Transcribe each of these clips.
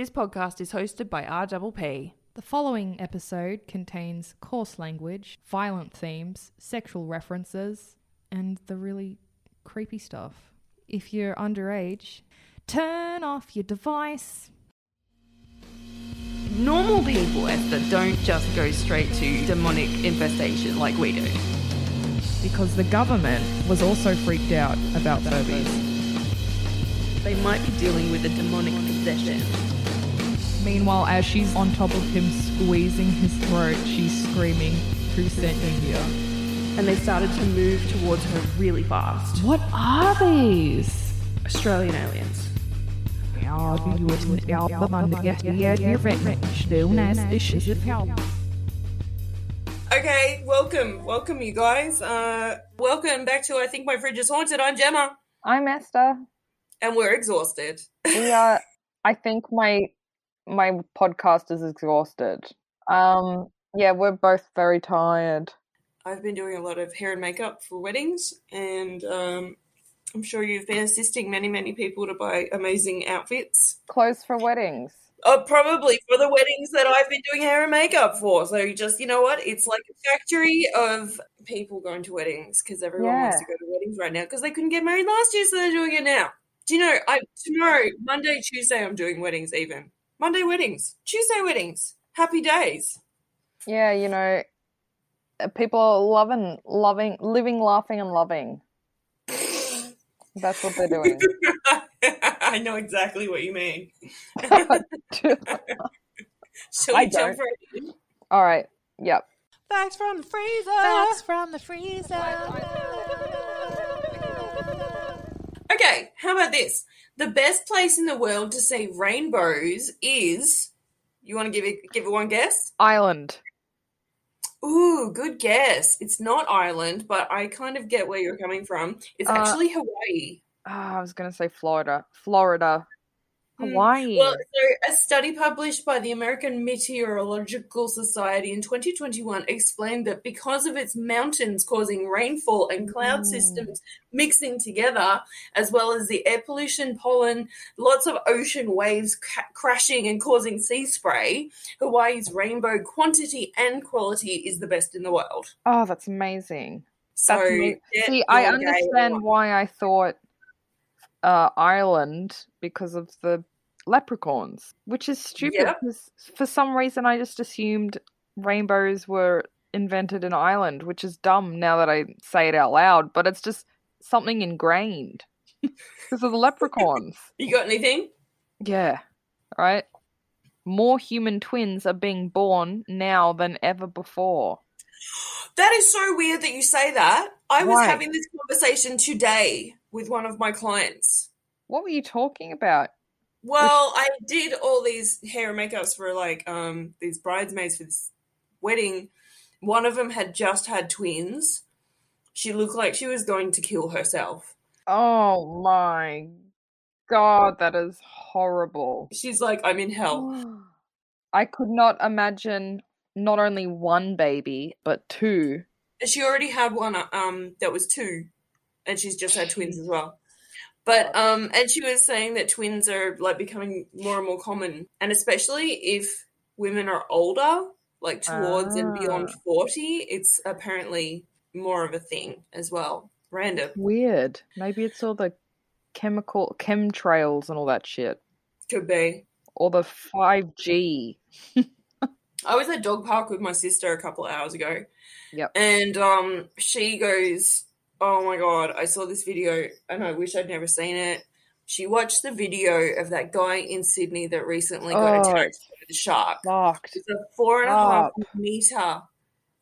This podcast is hosted by RPP. The following episode contains coarse language, violent themes, sexual references, and the really creepy stuff. If you're underage, turn off your device. Normal people, Esther, don't just go straight to demonic infestation like we do. Because the government was also freaked out about Furbies. They might be dealing with a demonic possession. Meanwhile, as she's on top of him squeezing his throat, she's screaming, Who sent you here? And they started to move towards her really fast. What are these? Australian aliens. Okay, welcome, welcome, you guys. Uh, welcome back to I think my fridge is haunted. I'm Gemma, I'm Esther. and we're exhausted. We are. I think my my podcast is exhausted. Um. Yeah, we're both very tired. I've been doing a lot of hair and makeup for weddings, and um, I'm sure you've been assisting many, many people to buy amazing outfits. Clothes for weddings. Uh, probably for the weddings that I've been doing hair and makeup for. So you just, you know what? It's like a factory of people going to weddings because everyone wants to go to weddings right now because they couldn't get married last year, so they're doing it now. Do you know? I tomorrow, Monday, Tuesday, I'm doing weddings. Even Monday weddings, Tuesday weddings. Happy days. Yeah, you know, people are loving, loving, living, laughing, and loving. That's what they're doing. I know exactly what you mean. Shall I we jump don't. right in? All right. Yep. Facts from the freezer. Facts from the freezer. Okay, how about this? The best place in the world to see rainbows is. You want to give it give it one guess? Ireland. Ooh, good guess. It's not Ireland, but I kind of get where you're coming from. It's Uh, actually Hawaii. Oh, I was gonna say Florida. Florida. Hmm. Hawaii. Well, so a study published by the American Meteorological Society in 2021 explained that because of its mountains causing rainfall and cloud Mm. systems mixing together, as well as the air pollution, pollen, lots of ocean waves ca- crashing and causing sea spray, Hawaii's rainbow quantity and quality is the best in the world. oh, that's amazing. So, That's See, I understand why I thought uh, Ireland because of the leprechauns, which is stupid. Yep. Because for some reason, I just assumed rainbows were invented in Ireland, which is dumb now that I say it out loud. But it's just something ingrained because of the leprechauns. You got anything? yeah, right. More human twins are being born now than ever before. That is so weird that you say that. I was Why? having this conversation today with one of my clients. What were you talking about? Well, I did all these hair and makeups for like um these bridesmaids for this wedding. One of them had just had twins. She looked like she was going to kill herself. Oh my god, that is horrible. She's like, I'm in hell. I could not imagine not only one baby, but two. She already had one um that was two, and she's just had twins as well. But um, and she was saying that twins are like becoming more and more common, and especially if women are older, like towards and beyond Ah. forty, it's apparently more of a thing as well. Random Weird. Maybe it's all the chemical chemtrails and all that shit. could be. Or the 5G. I was at dog park with my sister a couple of hours ago. Yep. And um, she goes, "Oh my god, I saw this video, and I wish I'd never seen it." She watched the video of that guy in Sydney that recently got Oh, attacked by the shark. Fucked. It's a four and a half meter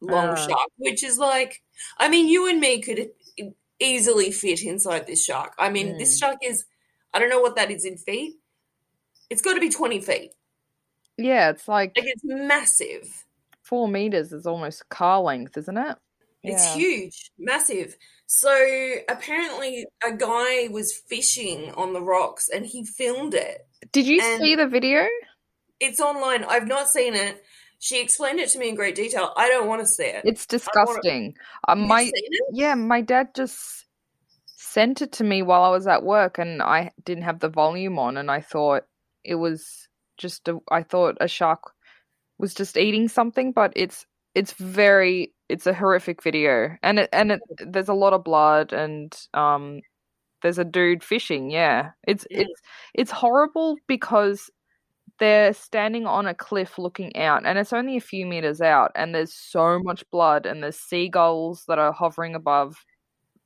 long Uh. shark, which is like, I mean, you and me could easily fit inside this shark. I mean, Mm. this shark is, I don't know what that is in feet. It's got to be twenty feet. Yeah, it's like Like it's massive. four meters is almost car length, isn't it? It's huge, massive. So apparently, a guy was fishing on the rocks and he filmed it. Did you And- see the video? It's online. I've not seen it. She explained it to me in great detail. I don't want to see it. It's disgusting. Uh, You've my seen it? yeah, my dad just sent it to me while I was at work, and I didn't have the volume on, and I thought it was just a, I thought a shark was just eating something, but it's it's very it's a horrific video, and it and it there's a lot of blood and um there's a dude fishing. Yeah, it's Yeah. it's it's horrible because they're standing on a cliff looking out, and it's only a few meters out, and there's so much blood, and there's seagulls that are hovering above,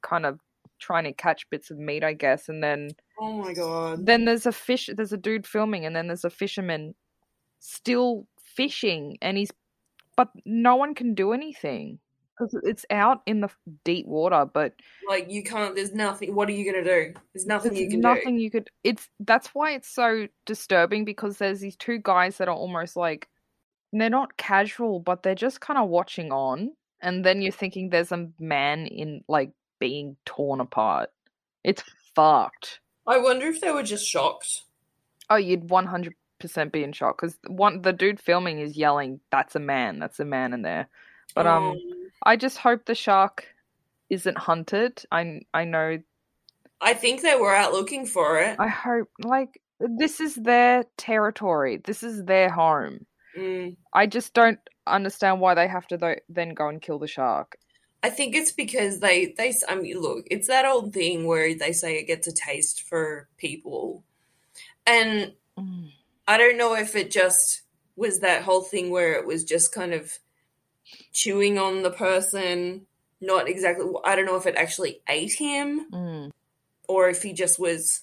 kind of trying to catch bits of meat, I guess, and then Oh my god. then there's a fish there's a dude filming and then there's a fisherman still fishing and he's but no one can do anything because it's out in the deep water but Like you can't. There's nothing. What are you gonna do? There's nothing there's you can nothing you could it's that's why it's so disturbing because there's these two guys that are almost like they're not casual but they're just kind of watching on and then you're thinking there's a man in like being torn apart it's fucked. I wonder if they were just shocked. Oh, you'd one hundred percent be in shock because one the dude filming is yelling, "That's a man! That's a man in there." But um, I just hope the shark isn't hunted. I I know. I think they were out looking for it. I hope like this is their territory. This is their home. Mm. I just don't understand why they have to tho- then go and kill the shark. I think it's because they they. I mean, look, it's that old thing where they say it gets a taste for people, and Mm. I don't know if it just was that whole thing where it was just kind of chewing on the person, not exactly. I don't know if it actually ate him Mm. or if he just was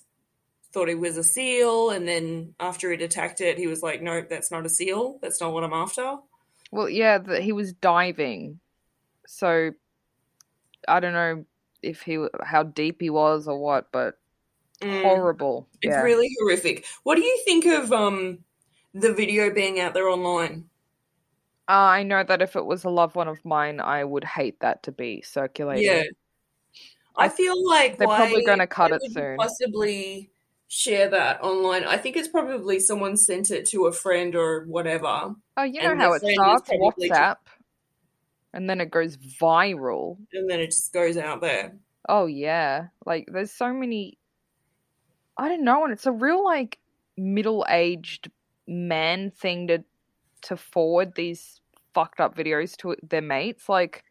thought it was a seal, and then after it attacked it, he was like, "No, that's not a seal. That's not what I'm after." Well, yeah, that he was diving, so I don't know if he how deep he was or what, but Mm. horrible. It's yeah. really horrific. What do you think of um the video being out there online? Uh, I know that if it was a loved one of mine, I would hate that to be circulated. Yeah. I feel like They're probably gonna cut it soon. Possibly share that online. I think it's probably someone sent it to a friend or whatever, Oh, you know how it starts WhatsApp, and then it goes viral. and then it just goes out there. Oh yeah, like there's so many. I don't know, and it's a real like middle-aged man thing to to forward these fucked up videos to their mates. Like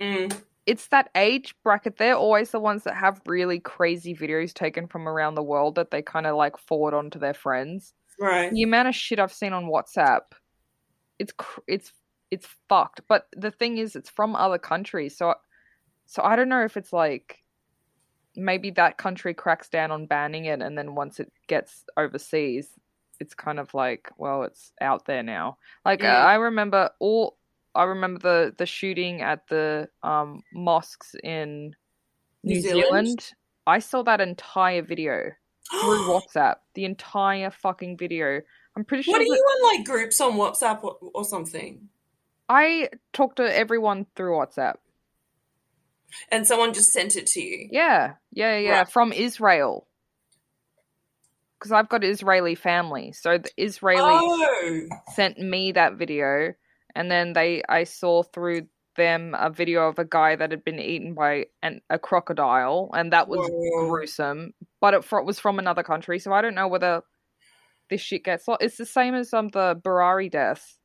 Mm. it's that age bracket. They're always the ones that have really crazy videos taken from around the world that they kind of like forward on to their friends. Right. the amount of shit I've seen on WhatsApp, it's cr- it's it's fucked. But the thing is, it's from other countries, so so I don't know if it's like maybe that country cracks down on banning it, and then once it gets overseas, it's kind of like well, it's out there now. Like Mm. I remember all. I remember the the shooting at the um mosques in New New, Zealand? Zealand. I saw that entire video through WhatsApp. The entire fucking video. I'm pretty sure what are that- you on like groups on WhatsApp or, or something? I talk to everyone through WhatsApp. And someone just sent it to you. Yeah, yeah, yeah. Right. From Israel. Because I've got Israeli family. So the Israelis Oh, sent me that video. And then they I saw through them a video of a guy that had been eaten by an, a crocodile. And that was Whoa. gruesome. But it, it was from another country. So I don't know whether this shit gets... It's the same as um the Barari death.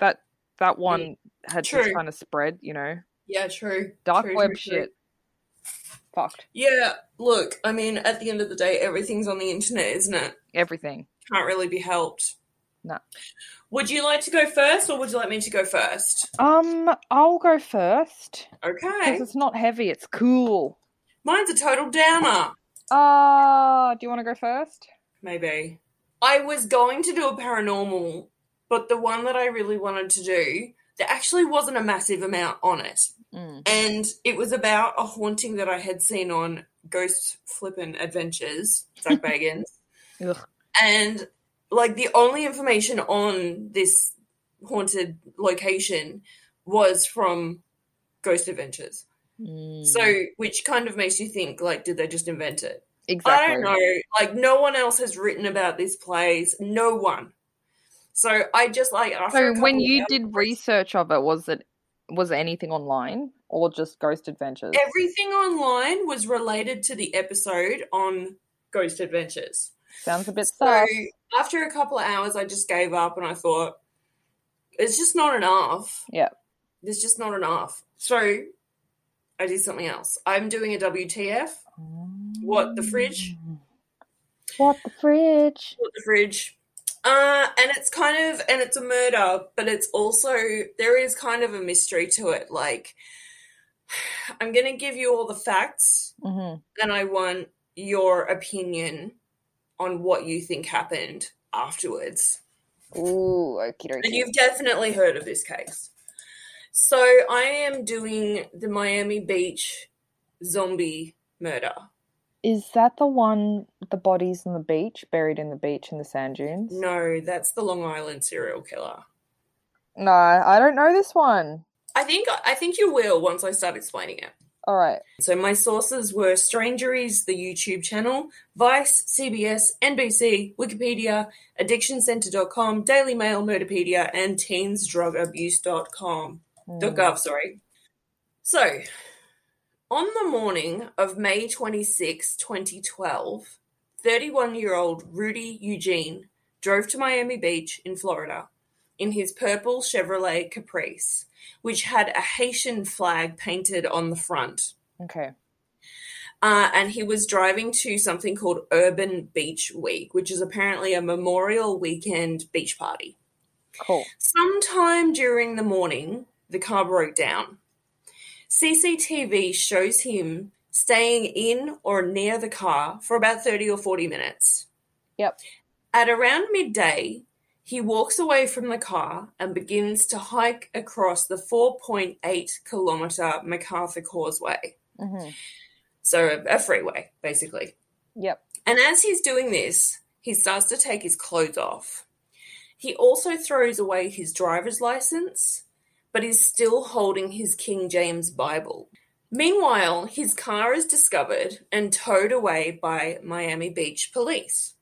That, that one had just kind of spread, you know. Yeah, true. Dark True, web true, true. shit. Fucked. Yeah, look, I mean, at the end of the day, everything's on the internet, isn't it? Everything. Can't really be helped. No. Would you like to go first, or would you like me to go first? Um, I'll go first Okay. because it's not heavy. It's cool. Mine's a total downer. Uh, do you want to go first? Maybe. I was going to do a paranormal, but the one that I really wanted to do, there actually wasn't a massive amount on it. Mm. And it was about a haunting that I had seen on Ghost Flippin' Adventures, Zach Bagans. And like the only information on this haunted location was from Ghost Adventures. Mm. So, which kind of makes you think, like, did they just invent it? exactly. I don't know. Like, no one else has written about this place. No one. So I just like after. So when you did research of it, was it was anything online or just Ghost Adventures? everything online was related to the episode on Ghost Adventures. Sounds a bit So after a couple of hours, I just gave up and I thought, it's just not enough. Yeah. There's just not enough. So I did something else. I'm doing a WTF. What, the fridge? What the fridge? What, the fridge? Uh, and it's kind of, and it's a murder, but it's also, there is kind of a mystery to it. Like, I'm going to give you all the facts hmm and I want your opinion on what you think happened afterwards. Ooh, okie And you've definitely heard of this case. So I am doing the Miami Beach zombie murder. Is that the one the bodies on the beach, buried in the beach in the sand dunes? No, that's the Long Island serial killer. No, I don't know this one. I think I think you will once I start explaining it. All right. So my sources were Strangeries, the YouTube channel, Vice, CBS, NBC, Wikipedia, AddictionCenter.com, Daily Mail, Murderpedia, and TeensDrugAbuse.com. Mm. .gov, sorry. So, on the morning of May 26, 2012, 31-year-old Rudy Eugene drove to Miami Beach in Florida in his purple Chevrolet Caprice, which had a Haitian flag painted on the front. Okay. Uh, and he was driving to something called Urban Beach Week, which is apparently a Memorial Weekend beach party. Cool. Sometime during the morning, the car broke down. CCTV shows him staying in or near the car for about 30 or 40 minutes. Yep. At around midday, he walks away from the car and begins to hike across the 4.8 kilometer MacArthur Causeway. hmm So, a freeway, basically. Yep. And as he's doing this, he starts to take his clothes off. He also throws away his driver's license, but is still holding his King James Bible. Meanwhile, his car is discovered and towed away by Miami Beach police.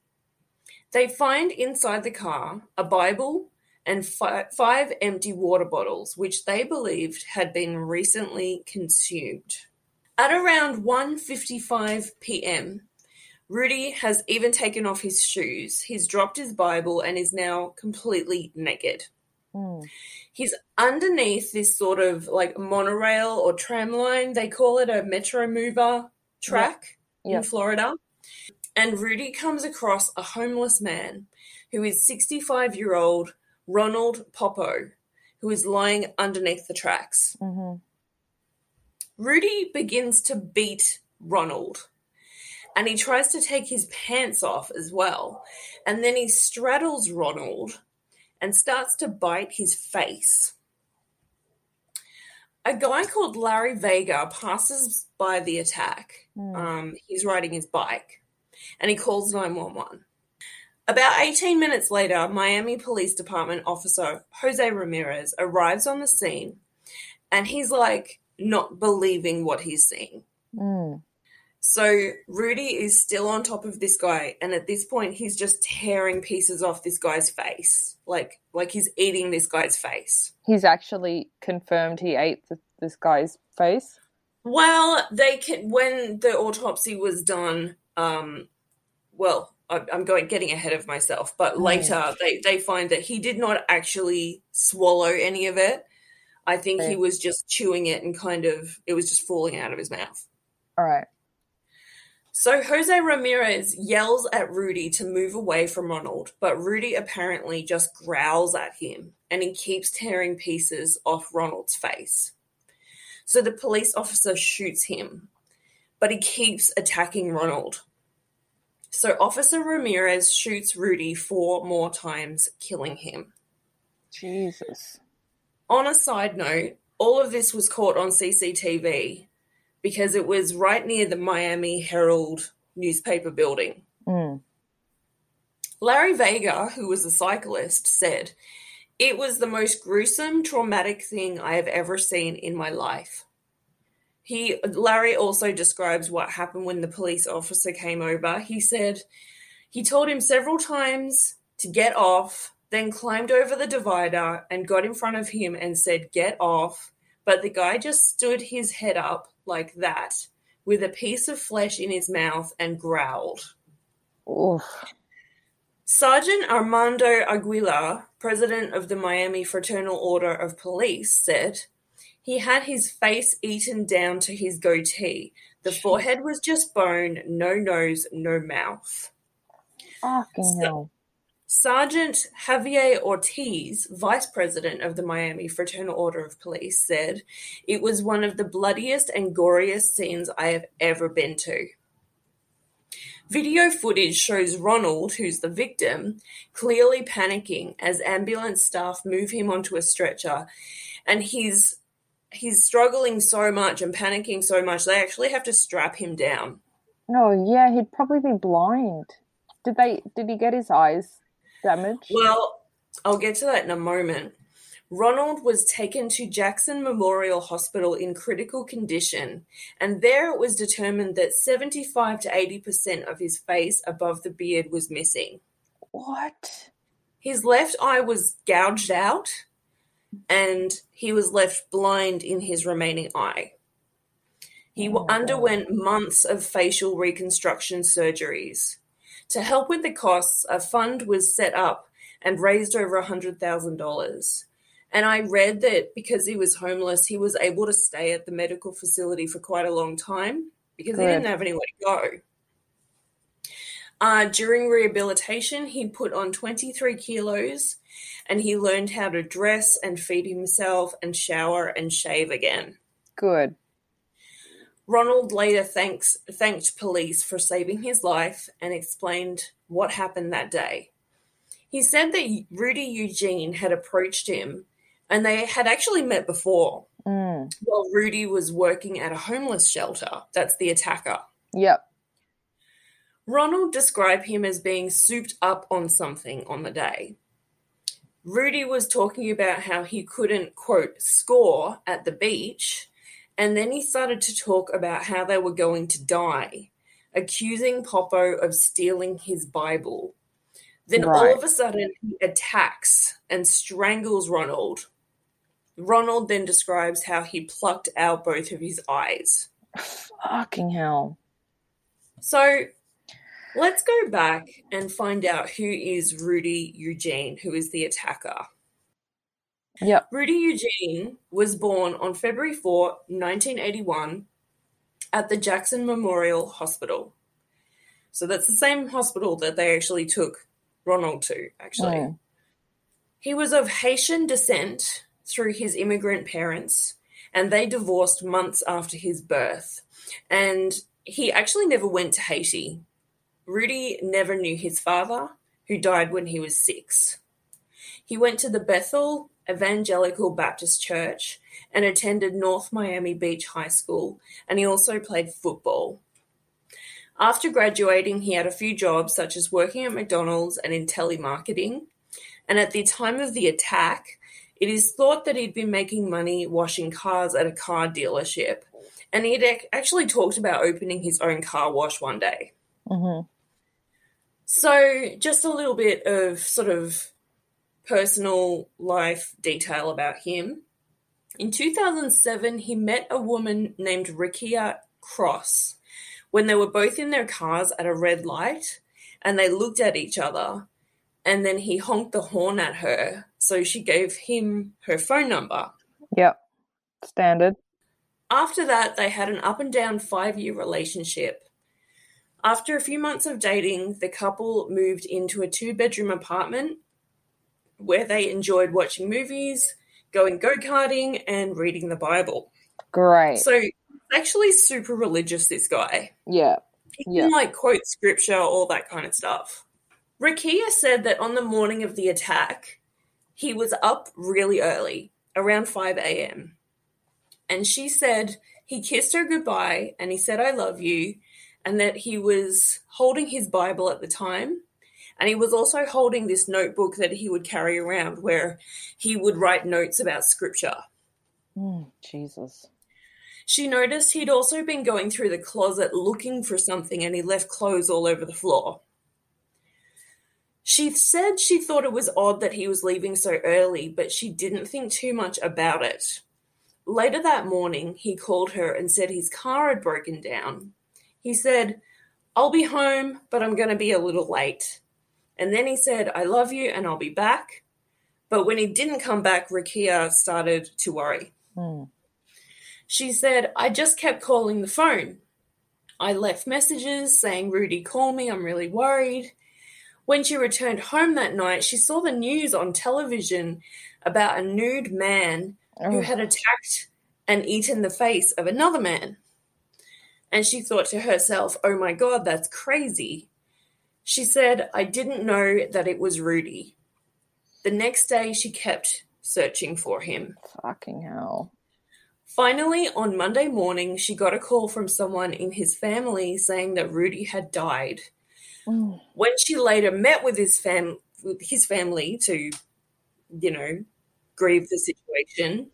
They find inside the car a Bible and fi- five empty water bottles, which they believed had been recently consumed. At around 1:55 p.m., Rudy has even taken off his shoes. He's dropped his Bible and is now completely naked. Mm. He's underneath this sort of like monorail or tram line. They call it a Metro Mover track in Yep. Florida. And Rudy comes across a homeless man who is 65 year old Ronald Poppo, who is lying underneath the tracks. hmm Rudy begins to beat Ronald. And he tries to take his pants off as well. And then he straddles Ronald and starts to bite his face. A guy called Larry Vega passes by the attack. Mm. Um, he's riding his bike and he calls 911. About 18 minutes later, Miami Police Department officer Jose Ramirez arrives on the scene and he's like not believing what he's seeing. Mm. So Rudy is still on top of this guy, and at this point, he's just tearing pieces off this guy's face, like like he's eating this guy's face. He's actually confirmed he ate th- this guy's face. Well, they can when the autopsy was done. Um, well, I, I'm going getting ahead of myself, but Mm. later they they find that he did not actually swallow any of it. I think he was just chewing it and kind of it was just falling out of his mouth. All right. So Jose Ramirez yells at Rudy to move away from Ronald, but Rudy apparently just growls at him and he keeps tearing pieces off Ronald's face. So the police officer shoots him, but he keeps attacking Ronald. So Officer Ramirez shoots Rudy four more times, killing him. Jesus. On a side note, all of this was caught on CCTV because it was right near the Miami Herald newspaper building. Mm. Larry Vega, who was a cyclist, said, It was the most gruesome, traumatic thing I have ever seen in my life. He Larry also describes what happened when the police officer came over. He said he told him several times to get off, then climbed over the divider and got in front of him and said, Get off. But the guy just stood his head up like that with a piece of flesh in his mouth and growled. Oof. Sergeant Armando Aguilar, president of the Miami Fraternal Order of Police, said he had his face eaten down to his goatee. The forehead was just bone, no nose, no mouth. Fucking So- hell. Sergeant Javier Ortiz, vice president of the Miami Fraternal Order of Police, said it was one of the bloodiest and goriest scenes I have ever been to. Video footage shows Ronald, who's the victim, clearly panicking as ambulance staff move him onto a stretcher, and he's he's struggling so much and panicking so much they actually have to strap him down. Oh yeah, he'd probably be blind. Did they? Did he get his eyes damaged? Well, I'll get to that in a moment. Ronald was taken to Jackson Memorial Hospital in critical condition, and there it was determined that 75 to 80% of his face above the beard was missing. what? His left eye was gouged out, and he was left blind in his remaining eye. He Oh my God. underwent months of facial reconstruction surgeries. To help with the costs, a fund was set up and raised over $100,000. And I read that because he was homeless, he was able to stay at the medical facility for quite a long time because he didn't have anywhere to go. Uh, during rehabilitation, he put on 23 kilos and he learned how to dress and feed himself and shower and shave again. Good. Ronald later thanks, thanked police for saving his life and explained what happened that day. He said that Rudy Eugene had approached him and they had actually met before Mm. while Rudy was working at a homeless shelter. That's the attacker. Yep. Ronald described him as being souped up on something on the day. Rudy was talking about how he couldn't, quote, score at the beach, and then he started to talk about how they were going to die, accusing Poppo of stealing his Bible. Then all of a sudden, he attacks and strangles Ronald. Ronald then describes how he plucked out both of his eyes. Fucking hell. So let's go back and find out who is Rudy Eugene, who is the attacker. Yep. Rudy Eugene was born on February 4, 1981, at the Jackson Memorial Hospital. So that's the same hospital that they actually took Ronald to, actually. Mm. He was of Haitian descent through his immigrant parents, and they divorced months after his birth. And he actually never went to Haiti. Rudy never knew his father, who died when he was six. He went to the Bethel Evangelical Baptist Church and attended North Miami Beach High School, and he also played football. After graduating, he had a few jobs, such as working at McDonald's and in telemarketing. And at the time of the attack, it is thought that he'd been making money washing cars at a car dealership. And he'd actually talked about opening his own car wash one day. hmm So, just a little bit of sort of personal life detail about him. In 2007, he met a woman named Rikia Cross when they were both in their cars at a red light and they looked at each other. And then he honked the horn at her, so she gave him her phone number. Yep. Standard. After that, they had an up and down five year relationship. After a few months of dating, the couple moved into a two bedroom apartment where they enjoyed watching movies, going go karting, and reading the Bible. Great. So, actually super religious, this guy. yeah. He Yeah. can like quote scripture, all that kind of stuff. Rakia said that on the morning of the attack, he was up really early, around 5 a.m. And she said he kissed her goodbye and he said, I love you, and that he was holding his Bible at the time. And he was also holding this notebook that he would carry around where he would write notes about scripture. Mm, Jesus. She noticed he'd also been going through the closet looking for something and he left clothes all over the floor. She said she thought it was odd that he was leaving so early, but she didn't think too much about it. Later that morning, he called her and said his car had broken down. He said, I'll be home, but I'm going to be a little late. And then he said, I love you and I'll be back. But when he didn't come back, Rakia started to worry. Hmm. She said, I just kept calling the phone. I left messages saying, Rudy, call me, I'm really worried. When she returned home that night, she saw the news on television about a nude man who Oh. had attacked and eaten the face of another man. And she thought to herself, oh my God, that's crazy. She said, I didn't know that it was Rudy. The next day, she kept searching for him. Fucking hell. Finally, on Monday morning, she got a call from someone in his family saying that Rudy had died. Mm. When she later met with his fam with his family to, you know, grieve the situation,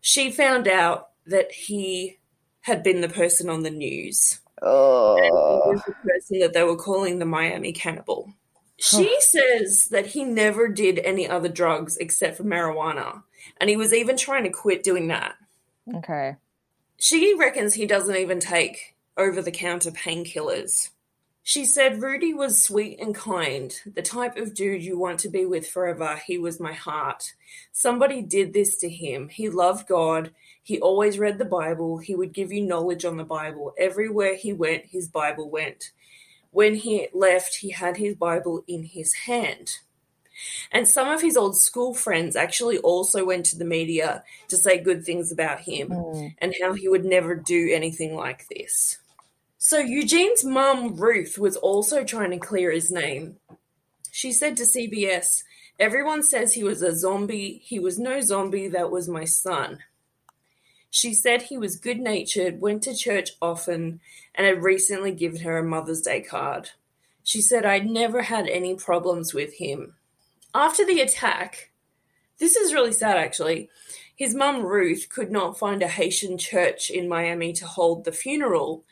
she found out that he had been the person on the news. Was the person that they were calling the Miami cannibal. She says that he never did any other drugs except for marijuana, and he was even trying to quit doing that. Okay. She reckons he doesn't even take over the counter painkillers. She said Rudy was sweet and kind, the type of dude you want to be with forever. He was my heart. Somebody did this to him. He loved God. He always read the Bible. He would give you knowledge on the Bible. Everywhere he went, his Bible went. When he left, he had his Bible in his hand. And some of his old school friends actually also went to the media to say good things about him Mm. and how he would never do anything like this. So Eugene's mum, Ruth, was also trying to clear his name. She said to CBS, Everyone says he was a zombie. He was no zombie. That was my son. She said he was good natured, went to church often, and had recently given her a Mother's Day card. She said, I'd never had any problems with him. After the attack, this is really sad actually. His mum Ruth could not find a Haitian church in Miami to hold the funeral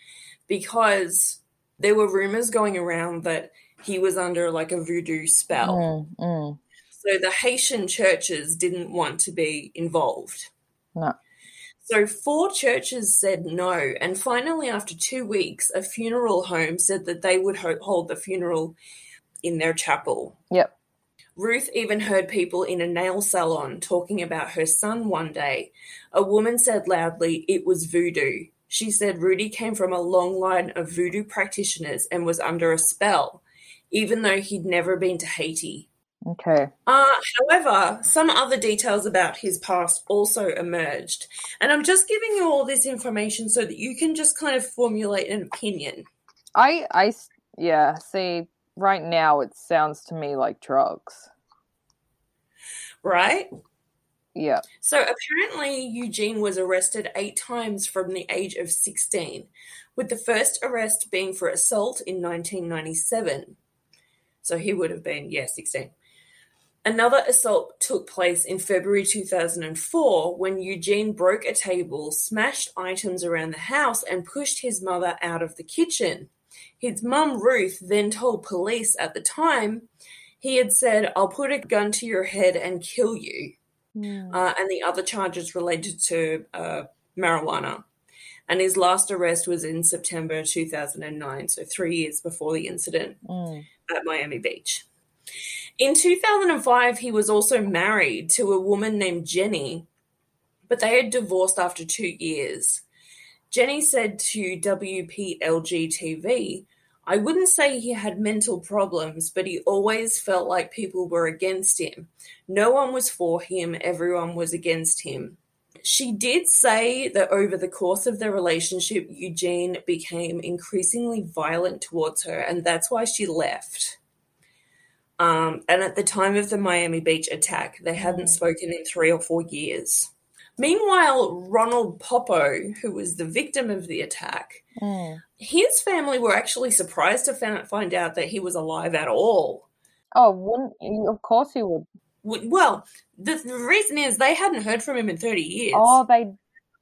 because there were rumors going around that he was under like a voodoo spell. Mm. Mm. So the Haitian churches didn't want to be involved. No. So four churches said no, and finally, after two weeks, a funeral home said that they would ho- hold the funeral in their chapel. Yep. Ruth even heard people in a nail salon talking about her son one day. A woman said loudly it was voodoo. She said Rudy came from a long line of voodoo practitioners and was under a spell, even though he'd never been to Haiti. Okay. Uh, however, some other details about his past also emerged. And I'm just giving you all this information so that you can just kind of formulate an opinion. I, I, yeah, see right now it sounds to me like drugs. Right? Yeah. So apparently, Eugene was arrested eight times from the age of 16, with the first arrest being for assault in 1997. So he would have been, yeah, 16. Another assault took place in February 2004 when Eugene broke a table, smashed items around the house, and pushed his mother out of the kitchen. His mum, Ruth, then told police at the time he had said, I'll put a gun to your head and kill you Mm. uh, and the other charges related to uh, marijuana. And his last arrest was in September 2009, so three years before the incident Mm. at Miami Beach. In 2005, he was also married to a woman named Jenny, but they had divorced after two years. Jenny said to WPLG TV, I wouldn't say he had mental problems, but he always felt like people were against him. No one was for him, everyone was against him. She did say that over the course of their relationship, Eugene became increasingly violent towards her, and that's why she left. Um, and at the time of the Miami Beach attack, they hadn't Mm. spoken in three or four years. Meanwhile, Ronald Poppo, who was the victim of the attack, Mm. his family were actually surprised to find, out that he was alive at all. Oh, wouldn't you? Of course he would. Well, the, the reason is they hadn't heard from him in 30 years. Oh, they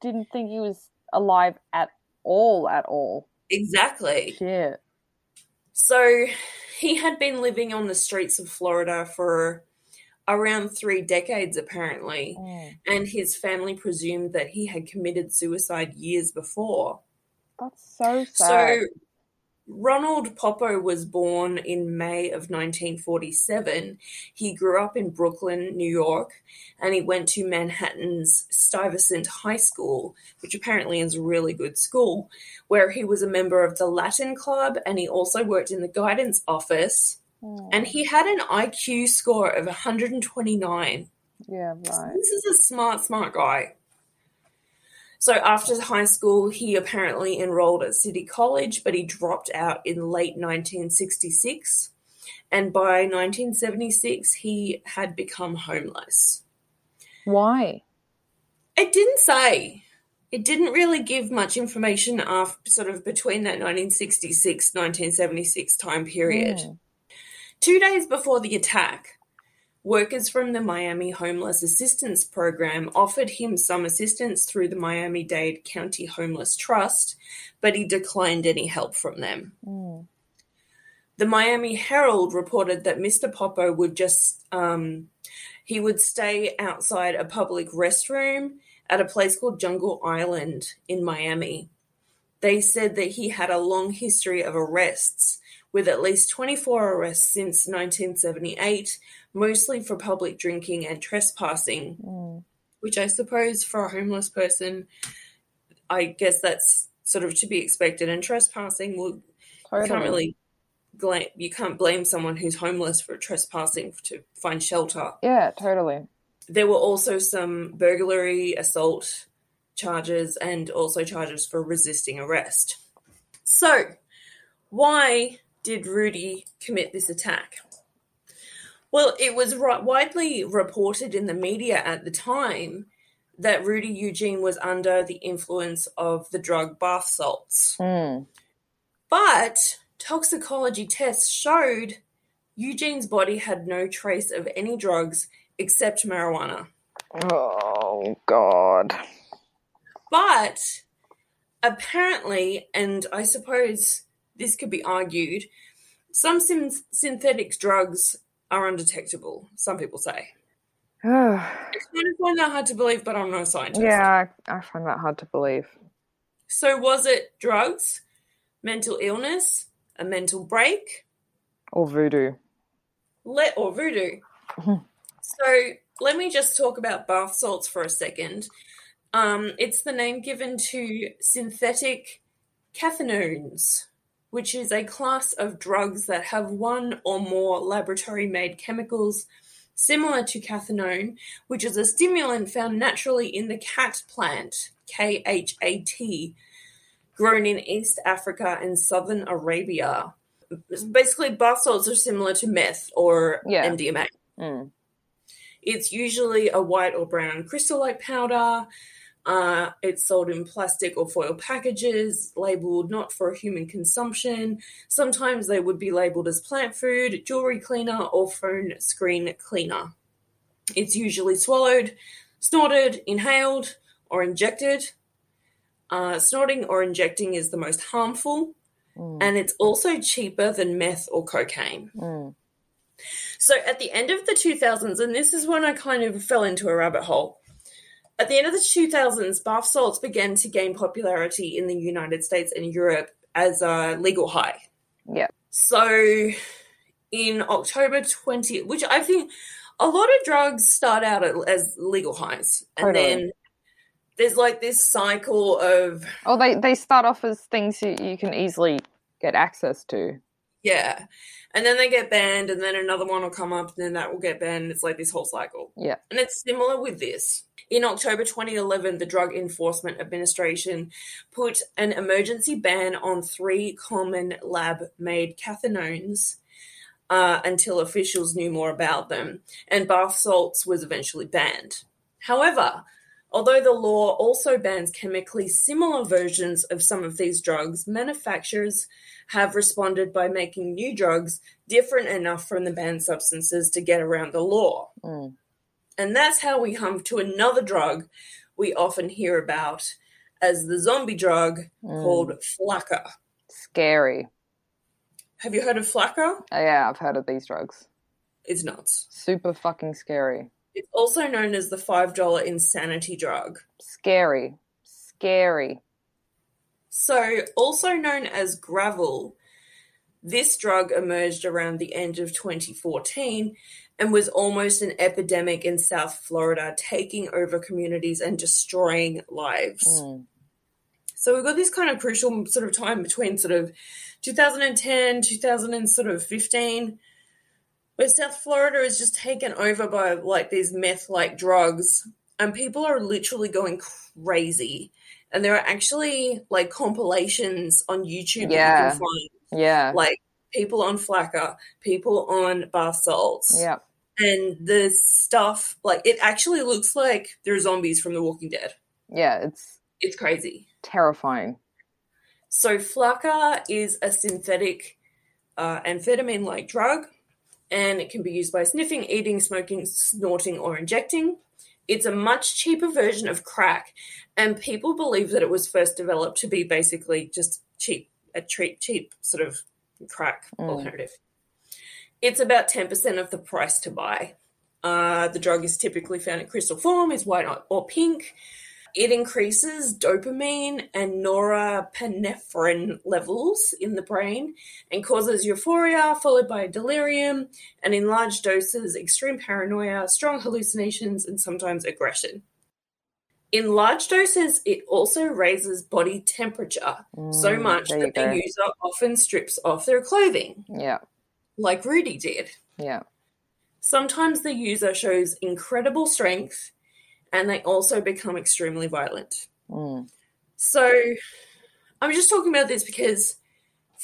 didn't think he was alive at all. At all. Exactly. Shit. So he had been living on the streets of Florida for around three decades, apparently, Mm. and his family presumed that he had committed suicide years before. That's so sad. So, Ronald Poppo was born in May of 1947. He grew up in Brooklyn, New York, and he went to Manhattan's Stuyvesant High School, which apparently is a really good school, where he was a member of the Latin Club and he also worked in the guidance office. And he had an IQ score of 129. Yeah, right. This is a smart, smart guy. So after high school, he apparently enrolled at City College, but he dropped out in late 1966. And by 1976, he had become homeless. Why? It didn't say. It didn't really give much information after sort of between that 1966 1976 time period. Mm. Two days before the attack, workers from the Miami Homeless Assistance Program offered him some assistance through the Miami Dade County Homeless Trust, but he declined any help from them. Mm. The Miami Herald reported that Mr. Poppo would just um, he would stay outside a public restroom at a place called Jungle Island in Miami. They said that he had a long history of arrests, with at least 24 arrests since 1978, mostly for public drinking and trespassing, Mm. which I suppose for a homeless person, I guess that's sort of to be expected. And trespassing will you can't really blame you can't blame someone who's homeless for trespassing to find shelter. Yeah, totally. There were also some burglary, assault charges, and also charges for resisting arrest. So, why did Rudy commit this attack? Well, it was widely reported in the media at the time that Rudy Eugene was under the influence of the drug bath salts. Mm. But toxicology tests showed Eugene's body had no trace of any drugs except marijuana. Oh God. But apparently, and I suppose this could be argued, some syn- synthetic drugs are undetectable, some people say. yeah, I kind of find that hard to believe, but I'm no scientist. I, I find that hard to believe. So, was it drugs, mental illness, a mental break, Or voodoo. let or voodoo. Mhm. so let me just talk about bath salts for a second. Um, it's the name given to synthetic cathinones, which is a class of drugs that have one or more laboratory made chemicals similar to cathinone, which is a stimulant found naturally in the khat plant, K H A T, grown in East Africa and southern Arabia basically bath salts are similar to meth or Yeah. MDMA. Mm. It's usually a white or brown crystal-like powder. Uh, it's sold in plastic or foil packages, labeled not for human consumption. Sometimes they would be labeled as plant food, jewelry cleaner, or phone screen cleaner. It's usually swallowed, snorted, inhaled, or injected. Uh, snorting or injecting is the most harmful Mm. and it's also cheaper than meth or cocaine. Mm. So at the end of the 2000s, and this is when I kind of fell into a rabbit hole. At the end of the 2000s, bath salts began to gain popularity in the United States and Europe as a legal high. Yeah. So in October 20, which I think a lot of drugs start out as legal highs, and Totally. then there's like this cycle of Oh, they they start off as things you, you can easily get access to. Yeah. And then they get banned, and then another one will come up, and then that will get banned. It's like this whole cycle. Yeah. And it's similar with this. In October 2011, the Drug Enforcement Administration put an emergency ban on three common lab made cathinones uh, until officials knew more about them, and bath salts was eventually banned. However, Although the law also bans chemically similar versions of some of these drugs, manufacturers have responded by making new drugs different enough from the banned substances to get around the law. Mm. And that's how we come to another drug we often hear about as the zombie drug Mm. called Flakka. Scary. Have you heard of Flakka? Uh, Yeah, I've heard of these drugs. It's nuts. Super fucking scary. It's also known as the $5 insanity drug. Scary. Scary. So, also known as gravel, This drug emerged around the end of 2014 and was almost an epidemic in South Florida, taking over communities and destroying lives. Mm. So we've got this kind of crucial sort of time between sort of 2010, 2015, where South Florida is just taken over by like these meth-like drugs, and people are literally going crazy. And there are actually like compilations on YouTube that you can find, Yeah. like people on Flakka, people on bath salts, Yeah. and the stuff like it actually looks like they're zombies from The Walking Dead. Yeah. It's It's crazy. terrifying. So Flakka is a synthetic uh, amphetamine-like drug, and it can be used by sniffing, eating, smoking, snorting, or injecting. It's a much cheaper version of crack, and people believe that it was first developed to be basically just cheap, a cheap, cheap sort of crack Mm. alternative. It's about ten percent of the price to buy. Uh, the drug is typically found in crystal form, is white or- or pink. It increases dopamine and norepinephrine levels in the brain and causes euphoria, followed by delirium, and in large doses, extreme paranoia, strong hallucinations, and sometimes aggression. In large doses, it also raises body temperature so Mm, much that the go. user often strips off their clothing, Yeah. like Rudy did. Yeah. Sometimes the user shows incredible strength and they also become extremely violent. Mm. So I'm just talking about this because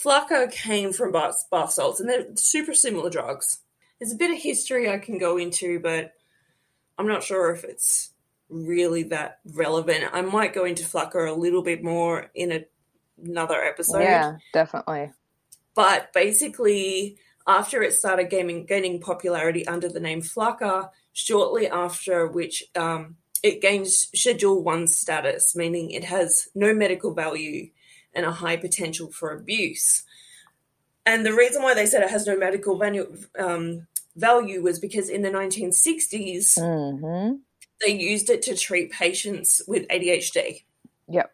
Flakka came from bath, bath salts and they're super similar drugs. There's a bit of history I can go into, but I'm not sure if it's really that relevant. I might go into Flakka a little bit more in a, another episode. yeah. Definitely. But basically, after it started gaining, gaining popularity under the name Flakka, shortly after which um, it gains Schedule 1 status, meaning it has no medical value and a high potential for abuse. And the reason why they said it has no medical value, um, value was because in the 1960s, hmm they used it to treat patients with ADHD Yep.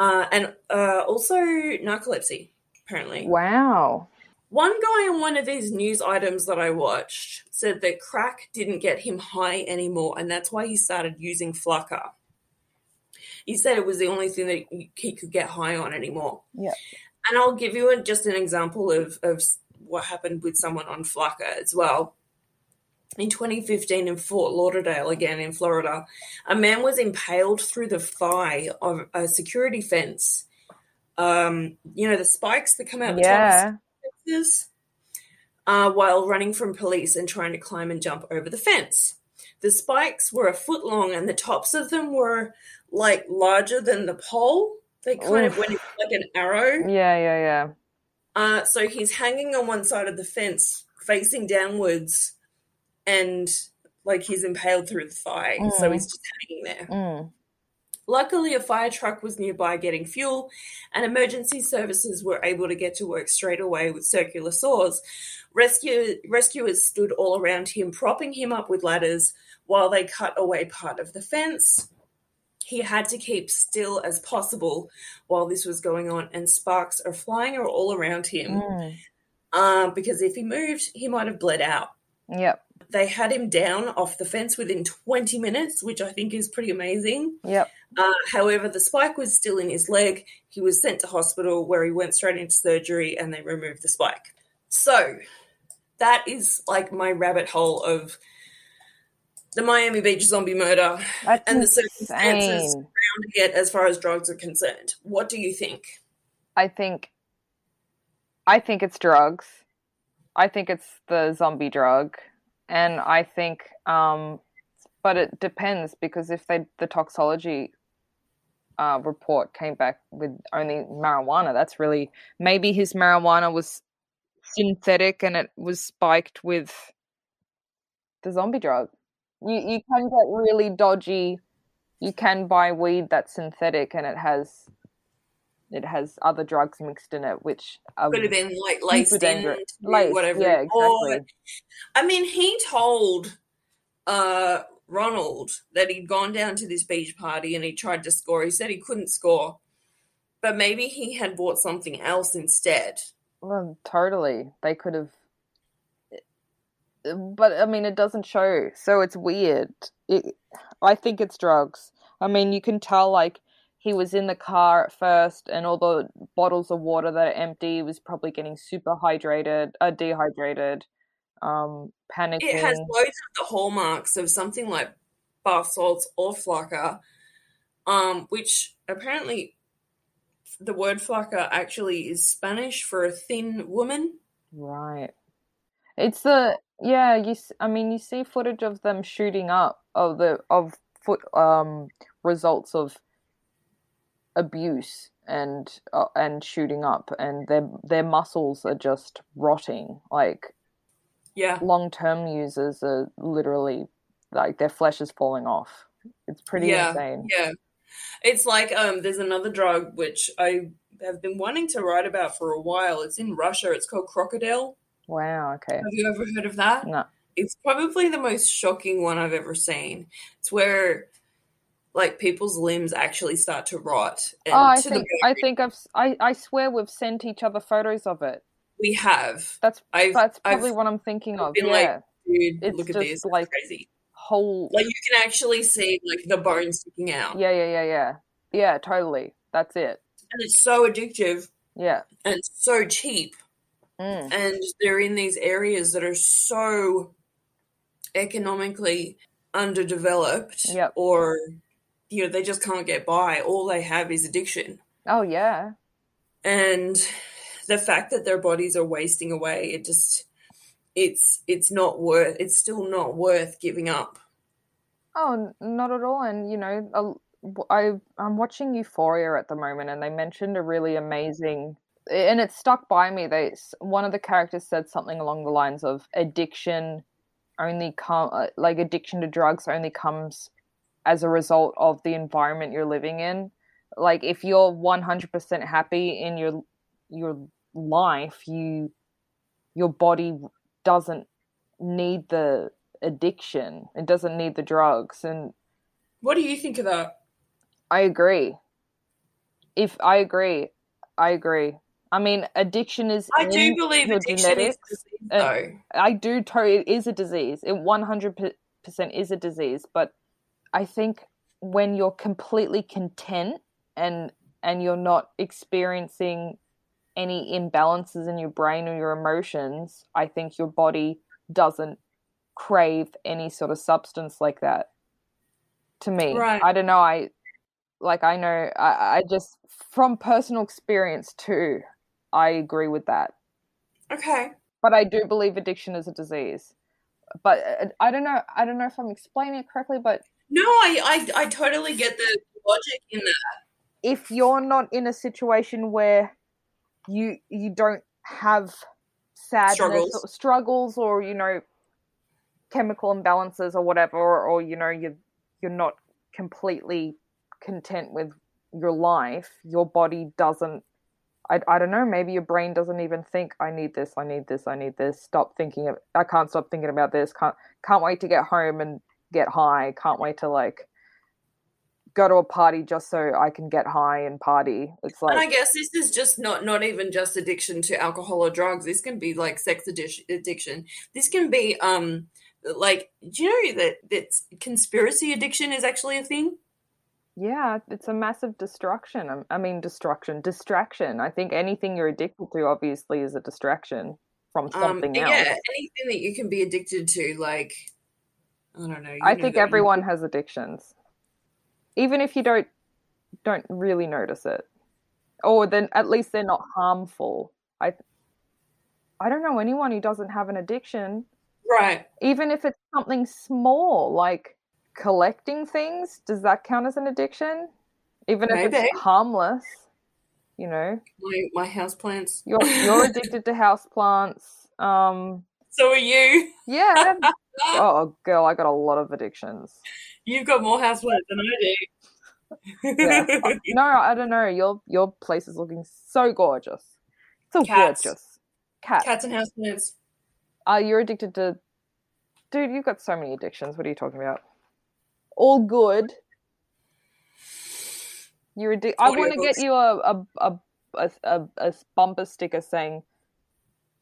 uh, and uh, also narcolepsy, apparently. Wow. One guy on one of these news items that I watched said that crack didn't get him high anymore, and that's why he started using Flakka. He said it was the only thing that he could get high on anymore. Yeah. And I'll give you a, just an example of, of what happened with someone on Flakka as well. In 2015 in Fort Lauderdale, again in Florida, a man was impaled through the thigh of a security fence. Um, you know, the spikes that come out the top Yeah. fences, uh, while running from police and trying to climb and jump over the fence. The spikes were a foot long, and the tops of them were like larger than the pole. They kind of went like an arrow. Yeah. Yeah. Yeah. Uh, so he's hanging on one side of the fence, facing downwards, and like he's impaled through the thigh. So Mm. he's just hanging there. Mm. Luckily, a fire truck was nearby getting fuel, and emergency services were able to get to work straight away with circular saws. Rescue, rescuers stood all around him, propping him up with ladders while they cut away part of the fence. He had to keep still as possible while this was going on, and sparks are flying all around him Mm. uh, because if he moved, he might have bled out. Yep. They had him down off the fence within 20 minutes, which I think is pretty amazing. Yep. Uh, however, the spike was still in his leg. He was sent to hospital where he went straight into surgery and they removed the spike. So that is like my rabbit hole of the Miami Beach zombie murder That's and the circumstances insane. surrounding it as far as drugs are concerned. What do you think? I think I think it's drugs. I think it's the zombie drug. And I think um but it depends because if they the toxology uh, report came back with only marijuana, that's really maybe his marijuana was synthetic and it was spiked with the zombie drug. You you can get really dodgy. You can buy weed that's synthetic and it has it has other drugs mixed in it, which are Could have been like laced in, Laced, whatever. yeah, Or- exactly. I mean, he told uh, Ronald that he'd gone down to this beach party and he tried to score. He said he couldn't score, but maybe he had bought something else instead. Well, totally. They could have. But I mean, it doesn't show, so it's weird. It, I think it's drugs. I mean, you can tell like he was in the car at first, and all the bottles of water that are empty he was probably getting super hydrated, uh, dehydrated, um, panicking. It has loads of the hallmarks of something like bath salts or flakka, um, which apparently the word flakka actually is Spanish for a thin woman. Right. It's the yeah. You. I mean, you see footage of them shooting up of the of foot um results of abuse and uh, and shooting up, and their their muscles are just rotting. Like Yeah. long term users are literally like their flesh is falling off. It's pretty Yeah. insane. Yeah. It's like um there's another drug which I have been wanting to write about for a while. It's in Russia. It's called crocodile. Wow. Okay. Have you ever heard of that? No. It's probably the most shocking one I've ever seen. It's where like people's limbs actually start to rot. Oh, I think I think I've I I swear we've sent each other photos of it. we have. That's I've, that's I've probably what I'm thinking of. been Yeah. like, dude, it's look at this. It's like- crazy. Whole Like you can actually see like the bones sticking out. Yeah, yeah, yeah, yeah. Yeah, totally. That's it. And it's so addictive Yeah. and so cheap. Mm. and they're in these areas that are so economically underdeveloped Yep. or you know they just can't get by all they have is addiction Oh yeah. and the fact that their bodies are wasting away it just it's it's not worth it's still not worth giving up Oh, not at all. And you know, I, I'm watching Euphoria at the moment, and they mentioned a really amazing, and it stuck by me. They one of the characters said something along the lines of addiction only come uh, like addiction to drugs only comes as a result of the environment you're living in. Like if you're 100% happy in your your life, you your body doesn't need the addiction. It doesn't need the drugs. And what do you think of that I agree. If I agree, I agree. I mean, addiction is i do believe addiction is genetics. disease, though I do totally. It is a disease. It one hundred percent is a disease. But I think when you're completely content and and you're not experiencing any imbalances in your brain or your emotions, I think your body doesn't crave any sort of substance like that. To me, Right. I don't know. I like. I know. I, I just from personal experience too. I agree with that okay but I do believe addiction is a disease. But uh, I don't know. I don't know if I'm explaining it correctly. But no i i, I totally get the logic in that if you're not in a situation where you you don't have sadness Struggles. or struggles or you know chemical imbalances or whatever, or, or you know you you're not completely content with your life, your body doesn't. I, I don't know. Maybe your brain doesn't even think. I need this. I need this. I need this. Stop thinking. Of, I can't stop thinking about this. Can't can't wait to get home and get high. Can't wait to like go to a party just so I can get high and party. It's And I guess this is just not not even just addiction to alcohol or drugs. This can be like sex addic- addiction. This can be um like do you know that that conspiracy addiction is actually a thing? yeah, it's a massive destruction. I- I mean, destruction, distraction. I think anything you're addicted to obviously is a distraction from Um something yeah, else. Yeah, anything that you can be addicted to like I don't know. you I know think everyone has addictions, even if you don't don't really notice it, or then at least they're not harmful. I I don't know anyone who doesn't have an addiction, Right. even if it's something small like collecting things. Does that count as an addiction? Even if it's harmless, you know, My my houseplants. you're you're addicted to houseplants. Um, So are you. yeah. Oh, girl, I got a lot of addictions. You've got more housework than I do. Yeah. no, I don't know. Your your place is looking so gorgeous. So Cats. gorgeous. Cat. Cats and houseplants. Uh, you're addicted to. Dude, you've got so many addictions. What are you talking about? All good. You're addicted. I want to get you a, a a a a bumper sticker saying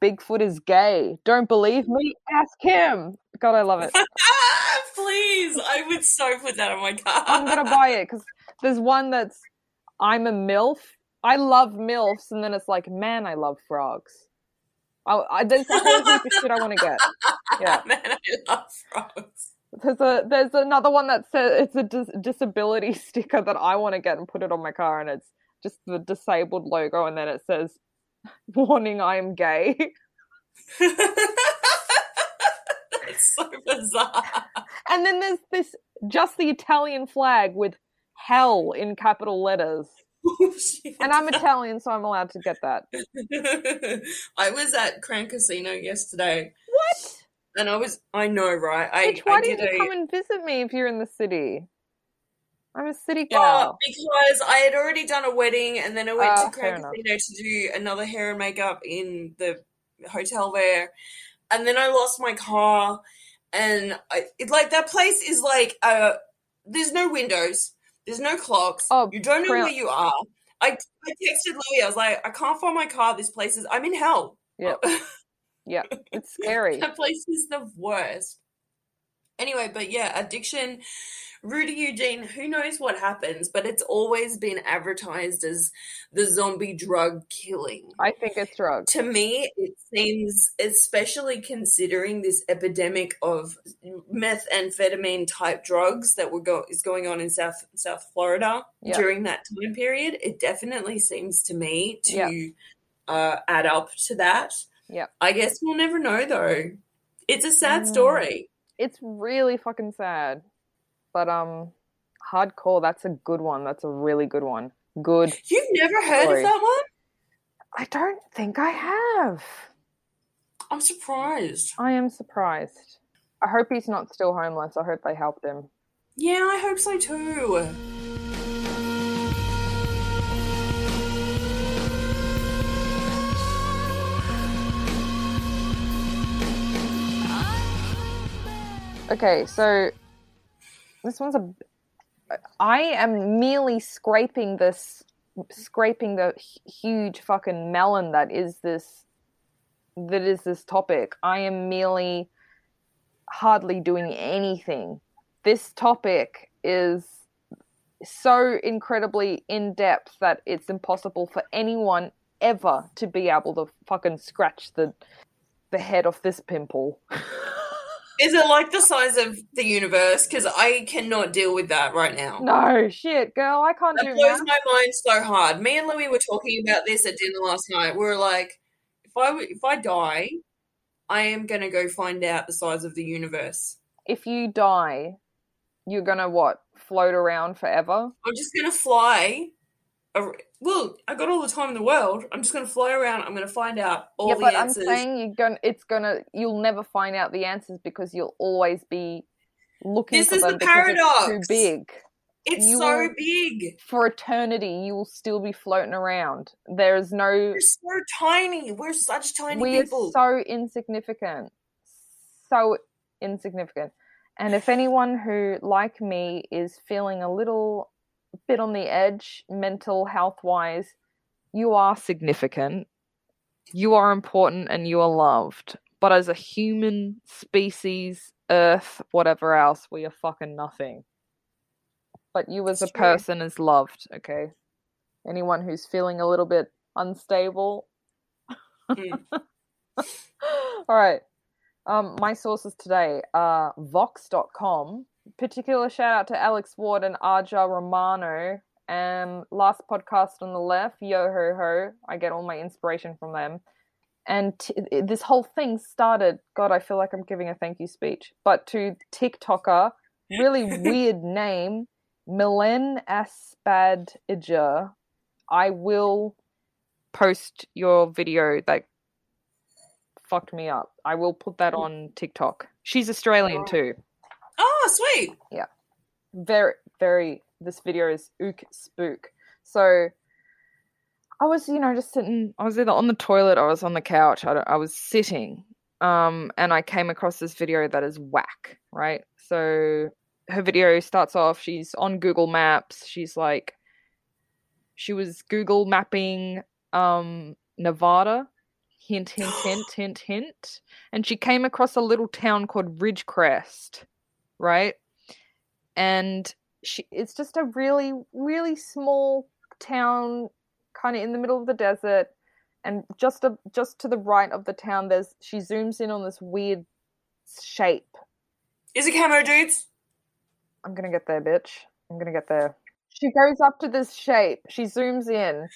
Bigfoot is gay. Don't believe me? Ask him. God, I love it. Please, I would so put that on my car. I'm gonna buy it because there's one that's I'm a MILF. I love MILFs, and then it's like, man, I love frogs. I, I there's a whole heap of shit I want to get. Yeah. Man, I love frogs. There's a there's another one that says it's a dis- disability sticker that I want to get and put it on my car, and it's just the disabled logo, and then it says, "Warning: I am gay." it's so bizarre. And then there's this just the Italian flag with hell in capital letters. Oh. And I'm Italian, so I'm allowed to get that. I was at Crown Casino yesterday, What? and I was. I know, right? I, Bitch, why I did didn't you a. come and visit me if you're in the city? I'm a city Oh, gal. because I had already done a wedding, and then I went Ah, to Crown enough. Casino to do another hair and makeup in the hotel there, and then I lost my car, and I it, like that place is like uh, there's no windows, there's no clocks, Oh, you don't know where you are. I, I texted Louie, I was like, I can't find my car. This place is, I'm in hell. Yeah. Yeah, it's scary. that place is the worst. Anyway, but yeah, addiction. Rudy Eugene, who knows what happens, but it's always been advertised as the zombie drug killing. I think it's drugs. To me, it seems, especially considering this epidemic of methamphetamine type drugs that were go- is going on in South South Florida Yeah. during that time period, it definitely seems to me to Yeah. uh, add up to that. Yeah. I guess we'll never know though. It's a sad Mm. story. It's really fucking sad. But um hardcore, that's a good one. That's a really good one. Good. You've never heard Story. of that one? I don't think I have. I'm surprised. I am surprised. I hope he's not still homeless. I hope they helped him. Yeah, I hope so too. Okay, so this one's a. I am merely scraping this, scraping the huge fucking melon that is this, that is this topic. I am merely hardly doing anything. This topic is so incredibly in depth that it's impossible for anyone ever to be able to fucking scratch the the head off this pimple. Is it like the size of the universe? Because I cannot deal with that right now. No shit, girl. I can't That do blows my mind so hard. Me and Louis were talking about this at dinner last night. We were like, if I if I die, I am gonna go find out the size of the universe. If you die, you're gonna what? Float around forever? I'm just gonna fly. Well, I got all the time in the world. I'm just gonna fly around. I'm gonna find out all yeah, the but answers. I'm saying you're gonna. It's gonna. You'll never find out the answers because you'll always be looking This for is the paradox. too big. it's you so will- big. For eternity, you will still be floating around. There is no. We're so tiny. We're such tiny We are so insignificant. So insignificant. And if anyone who, like me, is feeling a little bit on the edge, mental health wise, you are significant. You are important and you are loved. But as a human species, Earth, whatever else, we are fucking nothing. But you as a person is loved, okay? Anyone who's feeling a little bit unstable, Mm. all right. Um, my sources today are Vox.com. Particular shout out to Alex Ward and Aja Romano. Um, last podcast on the left, Yo Ho Ho. I get all my inspiration from them. And t- this whole thing started, God, I feel like I'm giving a thank you speech, but to TikToker, really weird name, Milen Aspadija. I will post your video that fucked me up. I will put that on TikTok. She's Australian too. Oh, sweet. Yeah. Very, very. This video is ook spook. So, I was, you know, just sitting. I was either on the toilet, I was on the couch. I, I was sitting, um, and I came across this video that is whack. Right. So her video starts off. She's on Google Maps. She's like, she was Google mapping, um, Nevada. Hint, hint, hint, hint, hint. And she came across a little town called Ridgecrest, right? And she, it's just a really, really small town, kind of in the middle of the desert. And just a, just to the right of the town, there's she zooms in on this weird shape. Is it camo dudes? I'm gonna get there, bitch. I'm gonna get there. She goes up to this shape. She zooms in,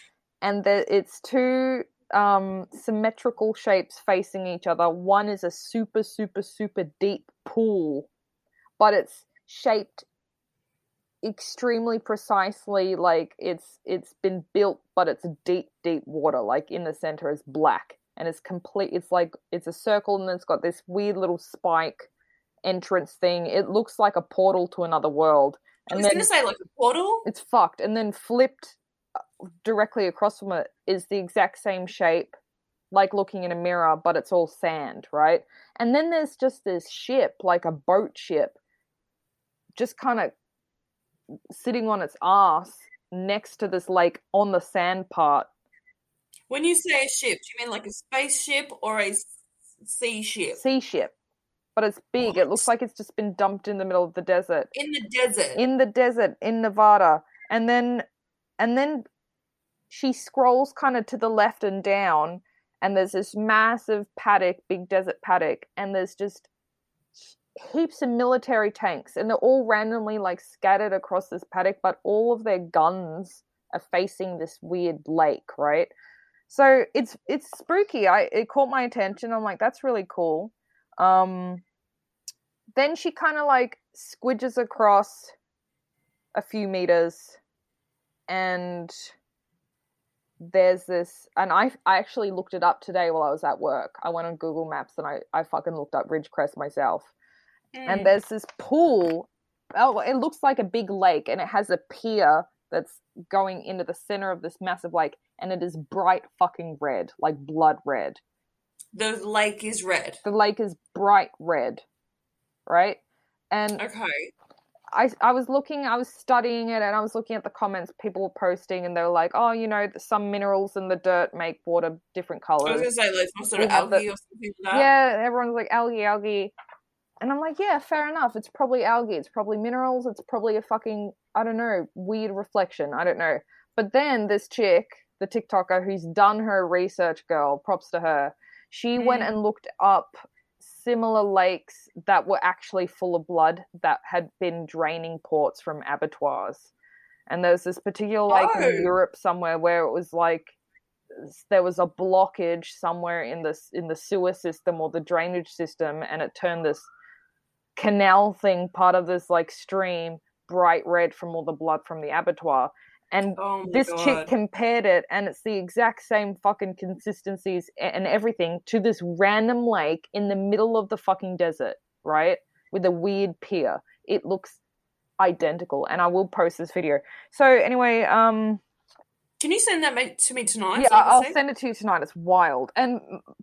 and there, it's two um, symmetrical shapes facing each other. One is a super, super, super deep pool, but it's shaped extremely precisely like it's it's been built but it's deep deep water like in the center is black and it's complete it's like it's a circle and it's got this weird little spike entrance thing it looks like a portal to another world I was then going to say like a portal. it's fucked and then flipped uh, directly across from it is the exact same shape like looking in a mirror but it's all sand right and then there's just this ship like a boat ship just kind of sitting on its ass next to this lake on the sand part. When you say a ship, do you mean like a spaceship or a sea ship? sea ship but it's big. It looks like it's just been dumped in the middle of the desert. In the desert. in the desert in Nevada. And then and then she scrolls kind of to the left and down and there's this massive paddock big desert paddock and there's just heaps of military tanks and they're all randomly like scattered across this paddock but all of their guns are facing this weird lake right so it's it's spooky i it caught my attention i'm like that's really cool um then she kind of like squidges across a few meters and there's this and I I actually looked it up today while I was at work. I went on Google Maps and I I fucking looked up Ridgecrest myself. And Mm. there's this pool. Oh, it looks like a big lake and it has a pier that's going into the center of this massive lake and it is bright fucking red, like blood red. the lake is red. The lake is bright red. Right? And Okay. I I was looking, I was studying it, and I was looking at the comments people were posting, and they were like, "Oh, you know, some minerals in the dirt make water different I was colors." to say like some sort of have the- or something like that. Yeah, everyone's like algae, algae, and I'm like, yeah, fair enough. It's probably algae. It's probably minerals. It's probably a fucking I don't know weird reflection. I don't know. But then this chick, the TikToker who's done her research, girl, props to her. She went Mm. and looked up similar lakes that were actually full of blood that had been draining ports from abattoirs. And there's this particular lake Oh. in Europe somewhere where it was like there was a blockage somewhere in this in the sewer system or the drainage system and it turned this canal thing part of this like stream bright red from all the blood from the abattoir and Oh this god. chick compared it and it's the exact same fucking consistencies and everything to this random lake in the middle of the fucking desert right with a weird pier it looks identical and i will post this video so anyway um Can you send that to me tonight? yeah so I can i'll see? send it to you tonight it's wild and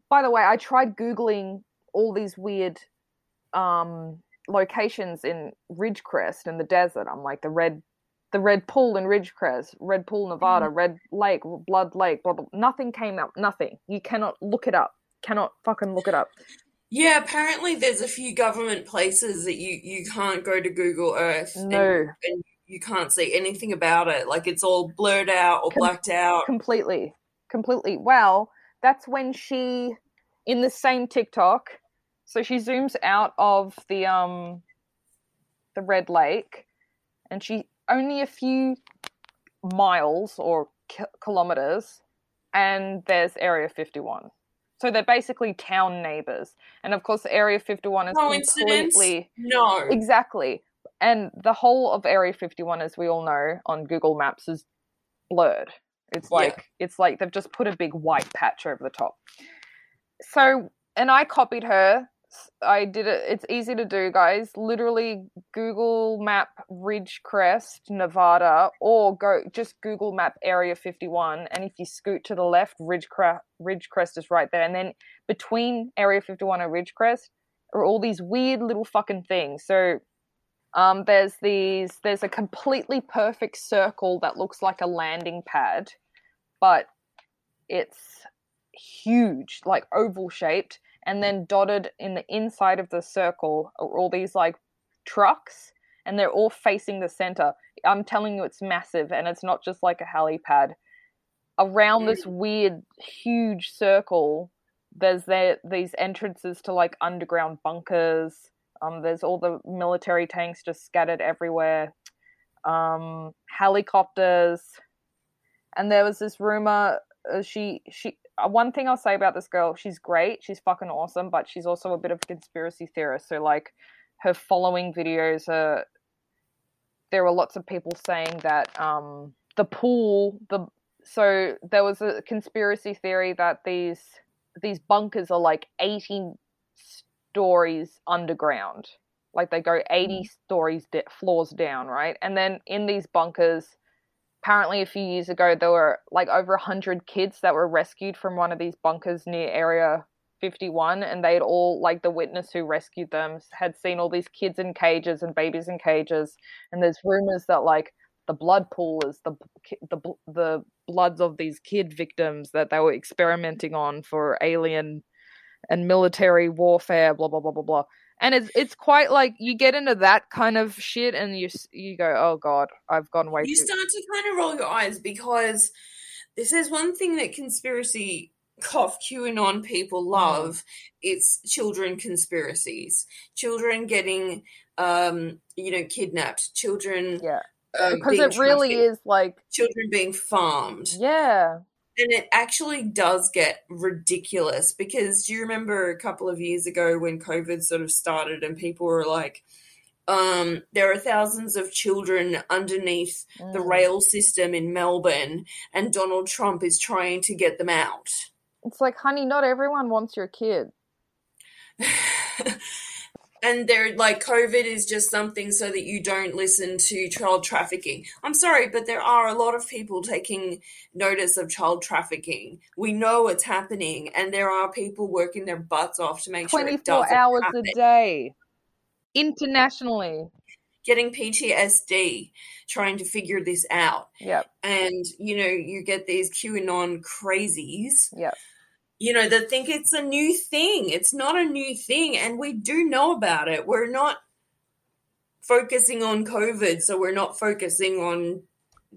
by the way i tried googling all these weird um locations in ridgecrest in the desert. I'm like the red the red pool in ridgecrest red pool nevada mm-hmm. red lake blood lake blah, blah nothing came up nothing. You cannot look it up cannot fucking look it up. Yeah, apparently there's a few government places that you you can't go to Google Earth and, no. and you can't see anything about it. Like it's all blurred out or Com- blacked out. completely completely. Well that's when she in the same tiktok so she zooms out of the um the red lake and she only a few miles or ki- kilometers and there's area 51 so they're basically town neighbors and of course area 51 is completely No. Exactly. And the whole of Area 51, as we all know on Google Maps, is blurred. It's Yeah. like it's like they've just put a big white patch over the top. So, and I copied her. I did it. It's easy to do, guys. Literally, Google Map Ridgecrest, Nevada, or go just Google Map Area 51. And if you scoot to the left, Ridgecrest, Ridgecrest is right there. And then between Area 51 and Ridgecrest are all these weird little fucking things. So um, there's these there's a completely perfect circle that looks like a landing pad, but it's huge, like oval shaped, and then dotted in the inside of the circle are all these like trucks, and they're all facing the center. I'm telling you, it's massive, and it's not just like a helipad. Around this weird, huge circle, there's there these entrances to like underground bunkers. Um, there's all the military tanks just scattered everywhere. Um, helicopters, and there was this rumor. Uh, she she one thing I'll say about this girl, she's great, she's fucking awesome, but she's also a bit of a conspiracy theorist. So like her following videos are there were lots of people saying that um the pool the so there was a conspiracy theory that these these bunkers are like 80 stories underground. Like they go 80 stories de- floors down right? And then in these bunkers apparently a few years ago there were like over 100 kids that were rescued from one of these bunkers near area 51 and they'd all like the witness who rescued them had seen all these kids in cages and babies in cages and there's rumors that like the blood pool is the the the bloods of these kid victims that they were experimenting on for alien and military warfare blah blah blah blah blah and it's it's quite like you get into that kind of shit and you you go oh god i've gone way you too start to kind of roll your eyes because this is one thing that conspiracy cough QAnon people love. It's children conspiracies, children getting, um, you know, kidnapped, children. yeah um, because it really trafficked, is like children being farmed. yeah And it actually does get ridiculous because do you remember a couple of years ago when COVID sort of started and people were like, um, there are thousands of children underneath the Mm. rail system in Melbourne, and Donald Trump is trying to get them out. it's like honey not everyone wants your kid and they're like covid is just something so that you don't listen to child trafficking. I'm sorry but there are a lot of people taking notice of child trafficking. We know it's happening and there are people working their butts off to make sure 24 hours happen. a day. Internationally. Getting ptsd trying to figure this out. Yep. And you know you get these qanon crazies. Yep you know, that think it's a new thing. It's not a new thing, and we do know about it. We're not focusing on COVID, so we're not focusing on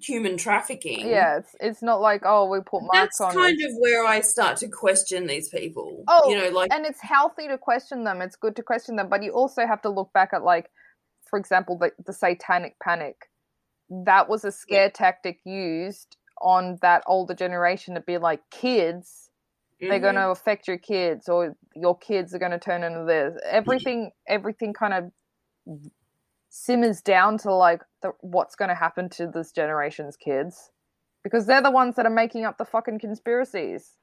human trafficking. yeah it's it's not like oh we put marks That's on That's kind of where I start to question these people. Oh, you know, like and it's healthy to question them it's good to question them but you also have to look back at like for example the, the satanic panic that was a scare tactic used on that older generation to be like kids they're mhm. going to affect your kids or your kids are going to turn into this everything everything kind of simmers down to like the, what's going to happen to this generation's kids because they're the ones that are making up the fucking conspiracies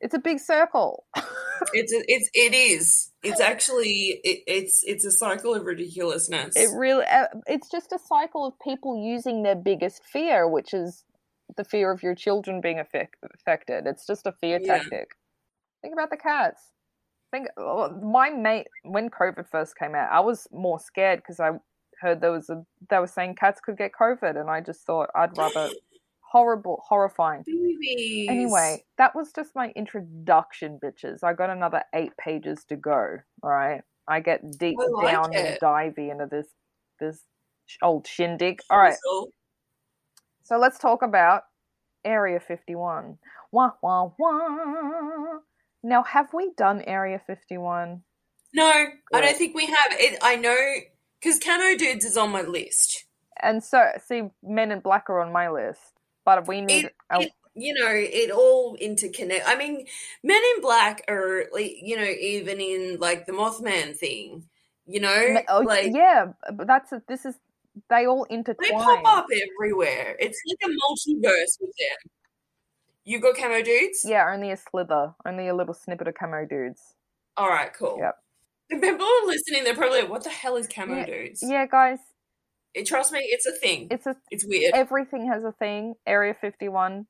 it's a big circle it's a, it's it is. It's actually it, it's it's a cycle of ridiculousness. it really uh, it's just a cycle of people using their biggest fear which is the fear of your children being affect- affected it's just a fear Yeah. tactic think about the cats think uh, my mate when covid first came out i was more scared because i heard there was a they were saying cats could get covid and i just thought i'd rather horrible horrifying Babies. Anyway, that was just my introduction, bitches. I got another eight pages to go. All right, I get deep I like down and divey into this this old shindig. All right, So, let's talk about Area Fifty One. Wah wah wah. Now, have we done Area Fifty One? no, I don't think we have it. I know because Camo Dudes is on my list. And so, see, Men in Black are on my list, but we need. It- a- it- you know, it all interconnect. I mean, Men in Black are, like, you know, even in like the Mothman thing. You know, oh, like yeah, but that's a, this is they all intertwine. they pop up everywhere. It's like a multiverse with them. You got Camo Dudes? Yeah, only a slither, only a little snippet of camo dudes. All right, cool. Yep. The people are listening, they're probably like, "What the hell is Camo Yeah, Dudes?" Yeah, guys, It, trust me, it's a thing. it's a It's weird. everything has a thing. Area 51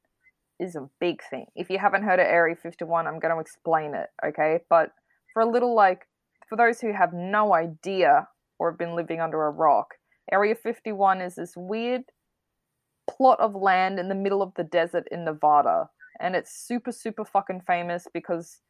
is a big thing. If you haven't heard of Area 51, I'm going to explain it, okay? But for a little like for those who have no idea or have been living under a rock, Area 51 is this weird plot of land in the middle of the desert in Nevada. and it's super super fucking famous because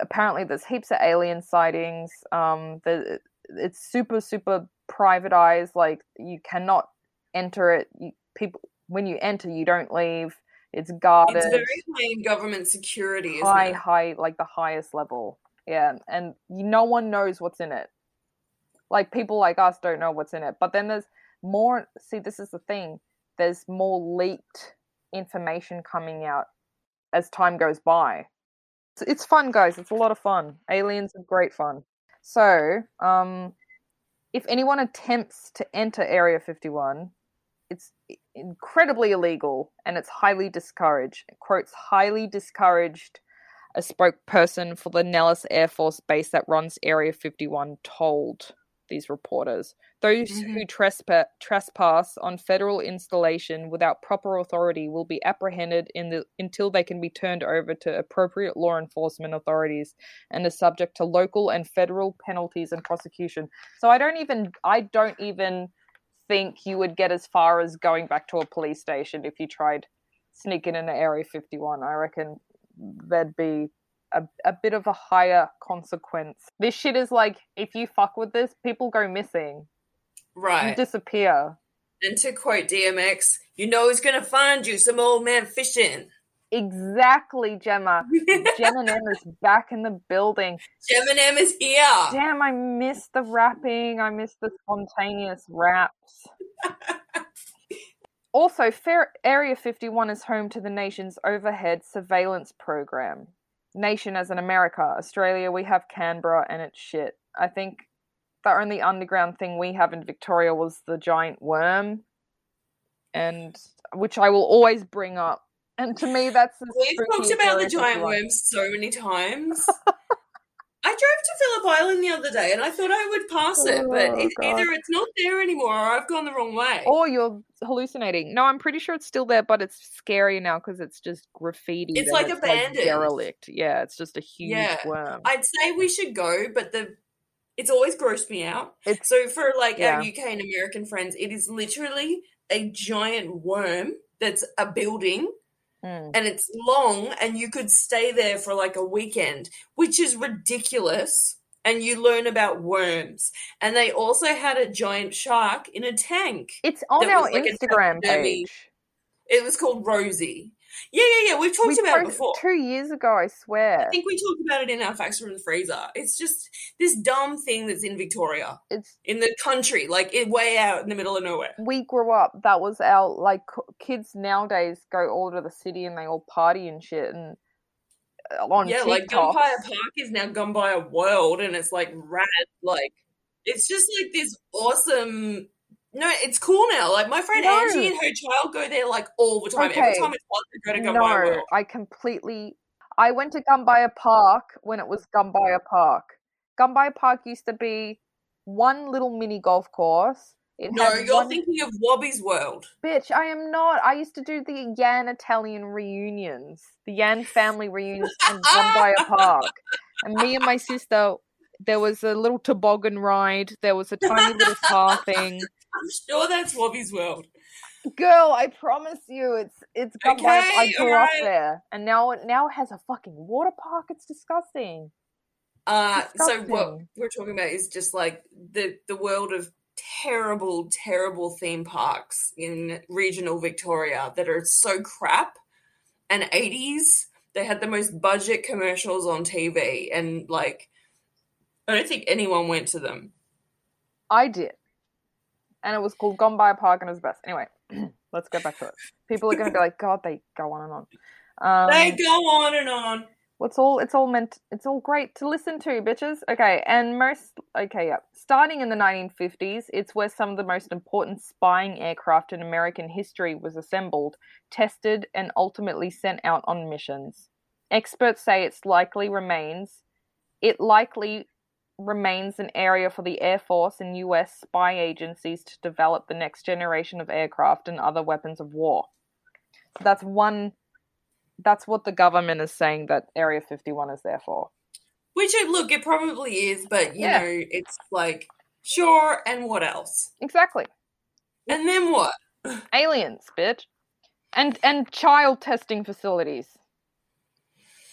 apparently there's heaps of alien sightings. Um, the, it's super super privatized. Like you cannot enter it. You, people when you enter, you don't leave. It's guarded. It's very high in government security, isn't high high like the highest level. Yeah, and no one knows what's in it. Like people like us don't know what's in it. But then there's more. See, this is the thing. There's more leaked information coming out as time goes by. It's, it's fun, guys. It's a lot of fun. Aliens are great fun. So, um, if anyone attempts to enter Area 51, it's incredibly illegal and it's highly discouraged. It quotes highly discouraged. A spokesperson for the Nellis Air Force Base that runs Area 51 told these reporters. Those Mhm. who trespa- trespass on federal installation without proper authority will be apprehended in the, until they can be turned over to appropriate law enforcement authorities and are subject to local and federal penalties and prosecution. So I don't even I don't even think you would get as far as going back to a police station if you tried sneaking into Area 51. I reckon there'd be a, a bit of a higher consequence. This shit is like if you fuck with this, people go missing. Right. You disappear. And to quote DMX, you know he's gonna find you? Some old man fishing. Exactly, Gemma. Jem and M is back in the building. Geminem is here. Damn, I miss the rapping. I miss the spontaneous raps. also, Fair Area 51 is home to the nation's overhead surveillance program. Nation as in America. Australia, we have Canberra and it's shit. I think the only underground thing we have in Victoria was the giant worm, and which I will always bring up. And to me, that's the We've talked about the giant 51. worms so many times. I drove to Phillip Island the other day and I thought I would pass it, but Oh, it, either it's not there anymore or I've gone the wrong way. Or you're hallucinating. No, I'm pretty sure it's still there, but it's scary now because it's just graffiti. It's like abandoned. derelict. Yeah, it's just a huge Yeah. worm. I'd say we should go, but the it's always grossed me out. It's So for like Yeah. our UK and American friends, it is literally a giant worm that's a building mm, and it's long and you could stay there for like a weekend, which is ridiculous. And you learn about worms. And they also had a giant shark in a tank. it's on our like Instagram page. It was called Rosie. Yeah, yeah, yeah. We've talked We about it before. two years ago, I swear. I think we talked about it in our facts from the freezer. It's just this dumb thing that's in Victoria, it's in the country, like it way out in the middle of nowhere. we grew up. That was our like kids nowadays go all to the city and they all party and shit and uh, on yeah, TikTok. like Gumbuya Park is now Gumbuya World, and it's like rad. Like it's just like this awesome. No, it's cool now. Like my friend No. Angie and her child go there like all the time. Every time it's hot, they go to Gumbuya No, World. I completely. I went to Gumbuya Park when it was Gumbuya Park. Gumbuya Park used to be one little mini golf course. It No, you're one- thinking of Wobbies World. Bitch, I am not. I used to do the Yan Italian reunions, the Yan family reunions in Gumbuya Park. And me and my sister, there was a little toboggan ride. There was a tiny little car thing. I'm sure that's Wobbies World. Girl, I promise you, it's it's. I Okay, grew up alright. there, and now it now it has a fucking water park. It's disgusting. Uh, so what we're talking about is just like the the world of terrible, terrible theme parks in regional Victoria that are so crap. And 80s, they had the most budget commercials on TV, and like, I don't think anyone went to them. I did, and it was called Gumbuya Park, and it was best. Anyway, let's get back to it. People are going to be like, God, they go on and on. Um, they go on and on. What's all it's all meant it's all great to listen to, bitches. Okay, and most okay, yeah. Starting in the 1950s, it's where some of the most important spying aircraft in American history was assembled, tested, and ultimately sent out on missions. Experts say it's likely remains it likely remains an area for the Air Force and US spy agencies to develop the next generation of aircraft and other weapons of war. So that's one that's what the government is saying that Area 51 is there for. Which, it, look, it probably is, but you Yeah. know, it's like, sure, and what else? Exactly. And then what? Aliens, bitch. And and child testing facilities.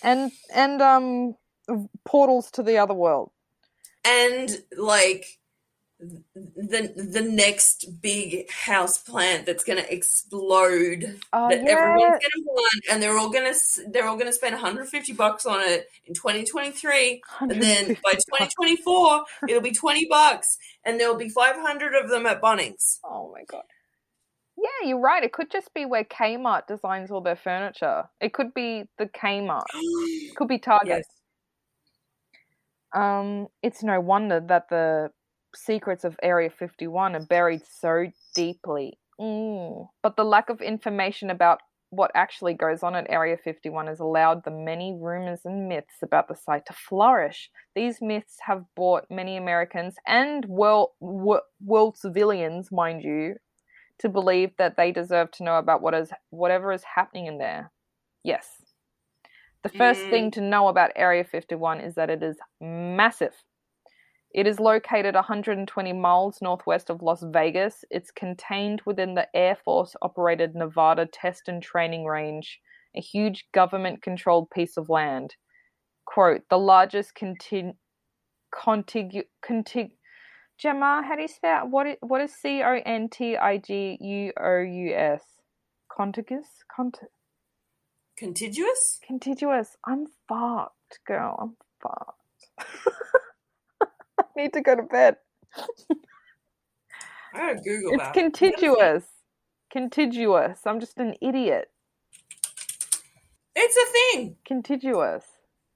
and and um portals to the other world. And like the the next big house plant that's going to explode Oh that yeah. everyone's going to want and they're all going to they're all going to spend 150 bucks on it in 2023 and then by 2024 it'll be 20 bucks and there'll be 500 of them at Bunnings. Oh my god. Yeah, you're right. It could just be where Kmart designs all their furniture. It could be the Kmart. It could be Target. yes. Um, it's no wonder that the secrets of Area 51 are buried so deeply. Mm. But the lack of information about what actually goes on at Area 51 has allowed the many rumors and myths about the site to flourish. These myths have brought many Americans and world, world civilians, mind you, to believe that they deserve to know about what is whatever is happening in there. Yes. The first Mm. thing to know about Area 51 is that it is massive. It is located 120 miles northwest of Las Vegas. It's contained within the Air Force operated Nevada Test and Training Range, a huge government controlled piece of land. Quote, the largest contig- contigu- contig- Gemma, how do you spell what is, what is C O N T I G U O U S? Contiguous? Cont- Contiguous? contiguous. I'm fucked, girl. I'm fucked. I need to go to bed. I gotta Google It's that. contiguous. Contiguous. I'm just an idiot. It's a thing. Contiguous.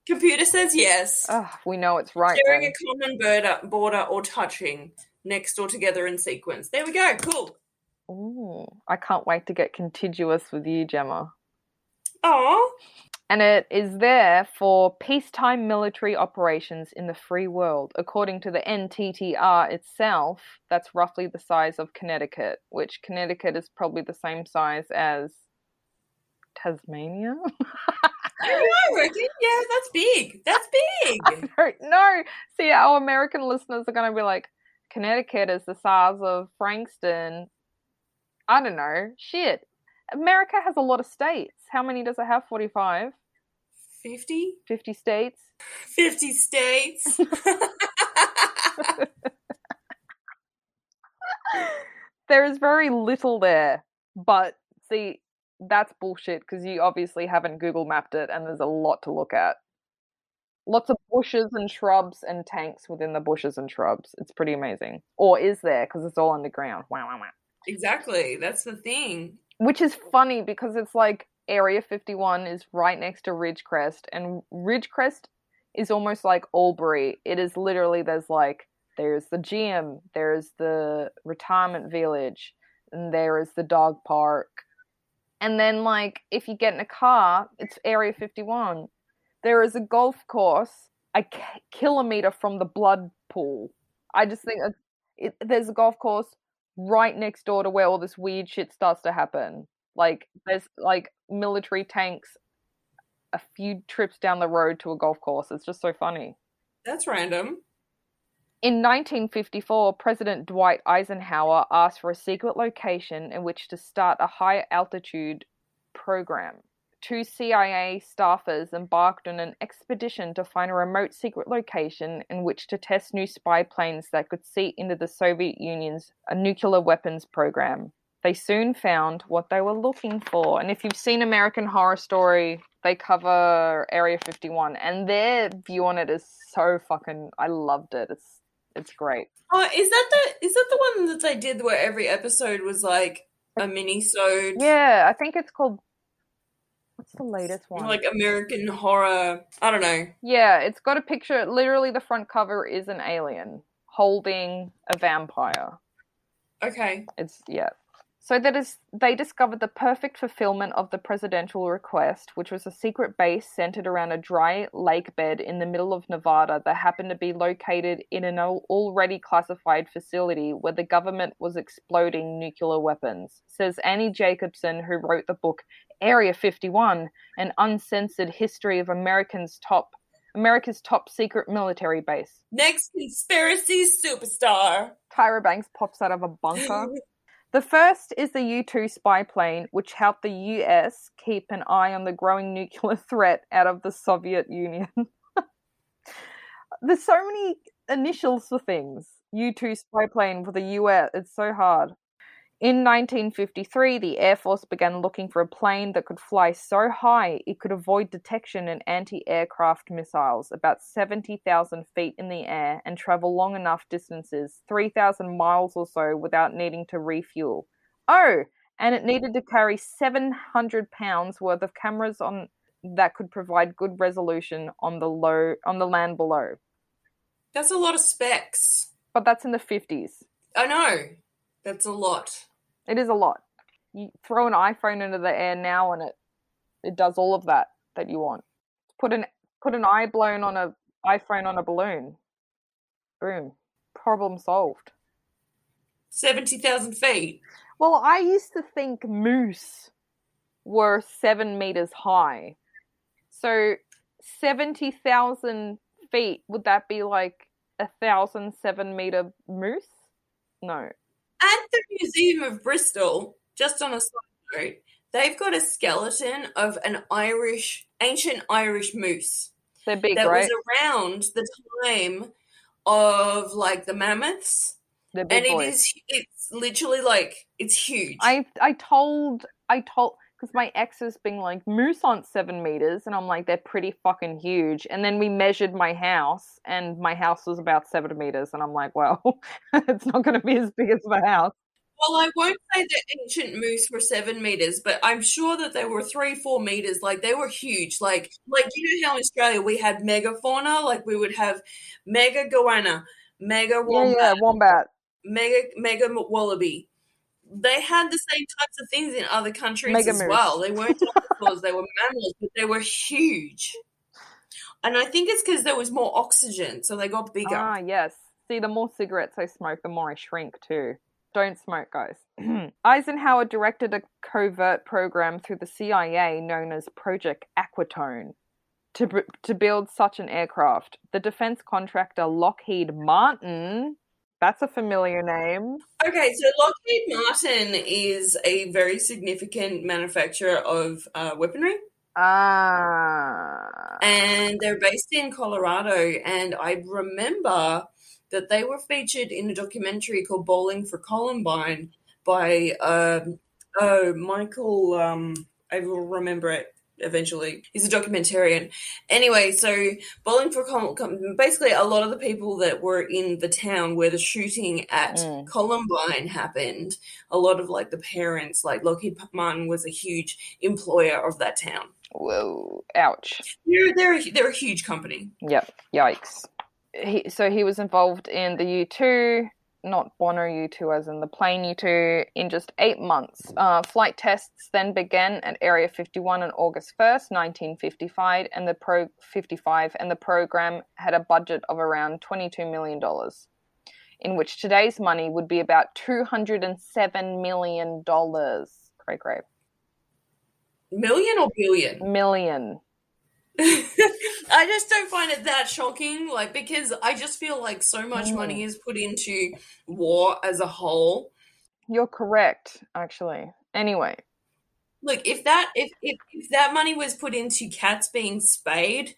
Computer says yes. Ugh, we know it's right. Sharing then. a common border, border or touching next or together in sequence. There we go. Cool. Ooh, I can't wait to get contiguous with you, Gemma. Oh, and it is there for peacetime military operations in the free world. According to the NTTR itself, that's roughly the size of Connecticut, which Connecticut is probably the same size as Tasmania. I reckon. Yeah, that's big. That's big. Know. See, our American listeners are going to be like, Connecticut is the size of Frankston. I don't know. Shit. America has a lot of states. How many does it have? 45? 50? 50 states? 50 states. there is very little there. But see, that's bullshit because you obviously haven't Google mapped it and there's a lot to look at. Lots of bushes and shrubs and tanks within the bushes and shrubs. It's pretty amazing. Or is there because it's all underground. Wow, wow, wow. exactly. That's the thing. Which is funny because it's like Area 51 is right next to Ridgecrest, and Ridgecrest is almost like Albury. It is literally there's like there's the gym, there's the retirement village, and there is the dog park. And then like if you get in a car, it's Area 51. There is a golf course a kilometer from the blood pool. I just think it, there's a golf course right next door to where all this weird shit starts to happen. Like there's like military tanks a few trips down the road to a golf course. It's just so funny. That's random. In 1954, President Dwight Eisenhower asked for a secret location in which to start a high altitude program. Two CIA staffers embarked on an expedition to find a remote secret location in which to test new spy planes that could see into the Soviet Union's uh, nuclear weapons program. They soon found what they were looking for. And if you've seen American Horror Story, they cover Area 51 and their view on it is so fucking I loved it. It's it's great. Oh, is that the is that the one that they did where every episode was like a mini sode? Yeah, I think it's called What's the latest one? Like American horror. I don't know. yeah, it's got a picture literally the front cover is an alien holding a vampire. Okay. It's yeah. So that is they discovered the perfect fulfillment of the presidential request, which was a secret base centered around a dry lake bed in the middle of Nevada that happened to be located in an already classified facility where the government was exploding nuclear weapons. Says Annie Jacobsen, who wrote the book Area 51, an uncensored history of Americans top America's top secret military base. Next conspiracy superstar. Tyra Banks pops out of a bunker. The first is the U 2 spy plane, which helped the US keep an eye on the growing nuclear threat out of the Soviet Union. There's so many initials for things. U 2 spy plane for the US. It's so hard. In 1953, the Air Force began looking for a plane that could fly so high it could avoid detection and anti aircraft missiles about 70,000 feet in the air and travel long enough distances, 3,000 miles or so, without needing to refuel. Oh, and it needed to carry 700 pounds worth of cameras on that could provide good resolution on the low on the land below. That's a lot of specs. But that's in the 50s. I know. That's a lot. It is a lot. You throw an iPhone into the air now and it it does all of that that you want. Put an put an eye blown on a iPhone on a balloon. Boom. Problem solved. 70,000 feet. Well, I used to think moose were seven meters high. So 70,000 feet, would that be like a thousand seven meter moose? No. At the Museum of Bristol, just on a side note, they've got a skeleton of an Irish, ancient Irish moose They're big, that right? was around the time of like the mammoths. They're big and it boys. is, it's literally like, it's huge. I I told I told because my ex is being like moose aren't seven meters, and I'm like they're pretty fucking huge. And then we measured my house, and my house was about seven meters, and I'm like, well, it's not going to be as big as my house. Well, I won't say that ancient moose were seven meters, but I'm sure that they were three, four meters. Like they were huge. Like, like you know how in Australia we had megafauna, like we would have mega goanna, mega Yeah, wombat, yeah, wombat. mega mega wallaby. They had the same types of things in other countries Mega as moose. well. They weren't dinosaurs; they were mammals, but they were huge. And I think it's because there was more oxygen, so they got bigger. Ah, yes. See, the more cigarettes I smoke, the more I shrink too. Don't smoke, guys. Eisenhower directed a covert program through the CIA known as Project Aquatone to, to build such an aircraft. The defense contractor Lockheed Martin, that's a familiar name. Okay, so Lockheed Martin is a very significant manufacturer of uh, weaponry, Ah. and they're based in Colorado. And I remember that they were featured in a documentary called "Bowling for Columbine" by um, oh Michael. Um, I will remember it eventually. He's a documentarian. Anyway, so Bowling for Columbine. Basically, a lot of the people that were in the town where the shooting at Mm. Columbine happened, a lot of like the parents, like Lockheed Martin was a huge employer of that town. Whoa. Ouch. They're they're a, they're a huge company. Yep. Yikes. He, so he was involved in the U two, not Bono U two, as in the plane U two, in just eight months. Uh, flight tests then began at Area fifty one on August first, nineteen fifty five, and the pro fifty five, and the program had a budget of around twenty two million dollars, in which today's money would be about two hundred and seven million dollars. Cray cray. Million or billion? Million. I just don't find it that shocking, like because I just feel like so much Mm. money is put into war as a whole. You're correct, actually. Anyway, Look, if that if, if if that money was put into cats being spayed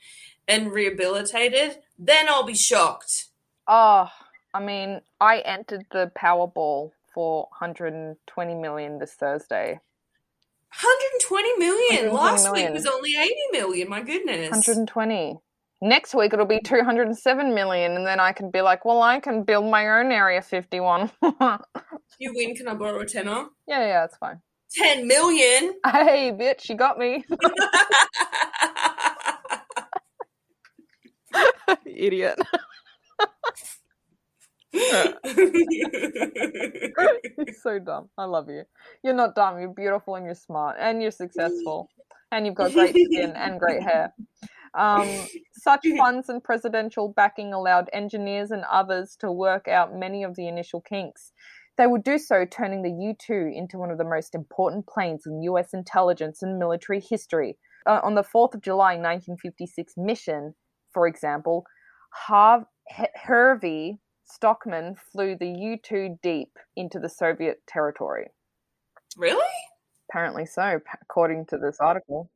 and rehabilitated, then I'll be shocked. Oh, I mean, I entered the Powerball for 120 million this Thursday. 120 million. 120 Last million. week was only 80 million. My goodness. 120. Next week it'll be 207 million, and then I can be like, well, I can build my own Area 51. yeah, You win, can I borrow a tenner? Yeah, yeah, it's fine. 10 million. Hey, bitch, you got me. Idiot. So dumb. I love you. You're not dumb. You're beautiful and you're smart and you're successful and you've got great skin and great hair. Um, such funds and presidential backing allowed engineers and others to work out many of the initial kinks. They would do so, turning the U 2 into one of the most important planes in US intelligence and military history. Uh, on the 4th of July 1956 mission, for example, Harv- Hervey Stockman flew the U 2 deep into the Soviet territory. Really? Apparently so, according to this article.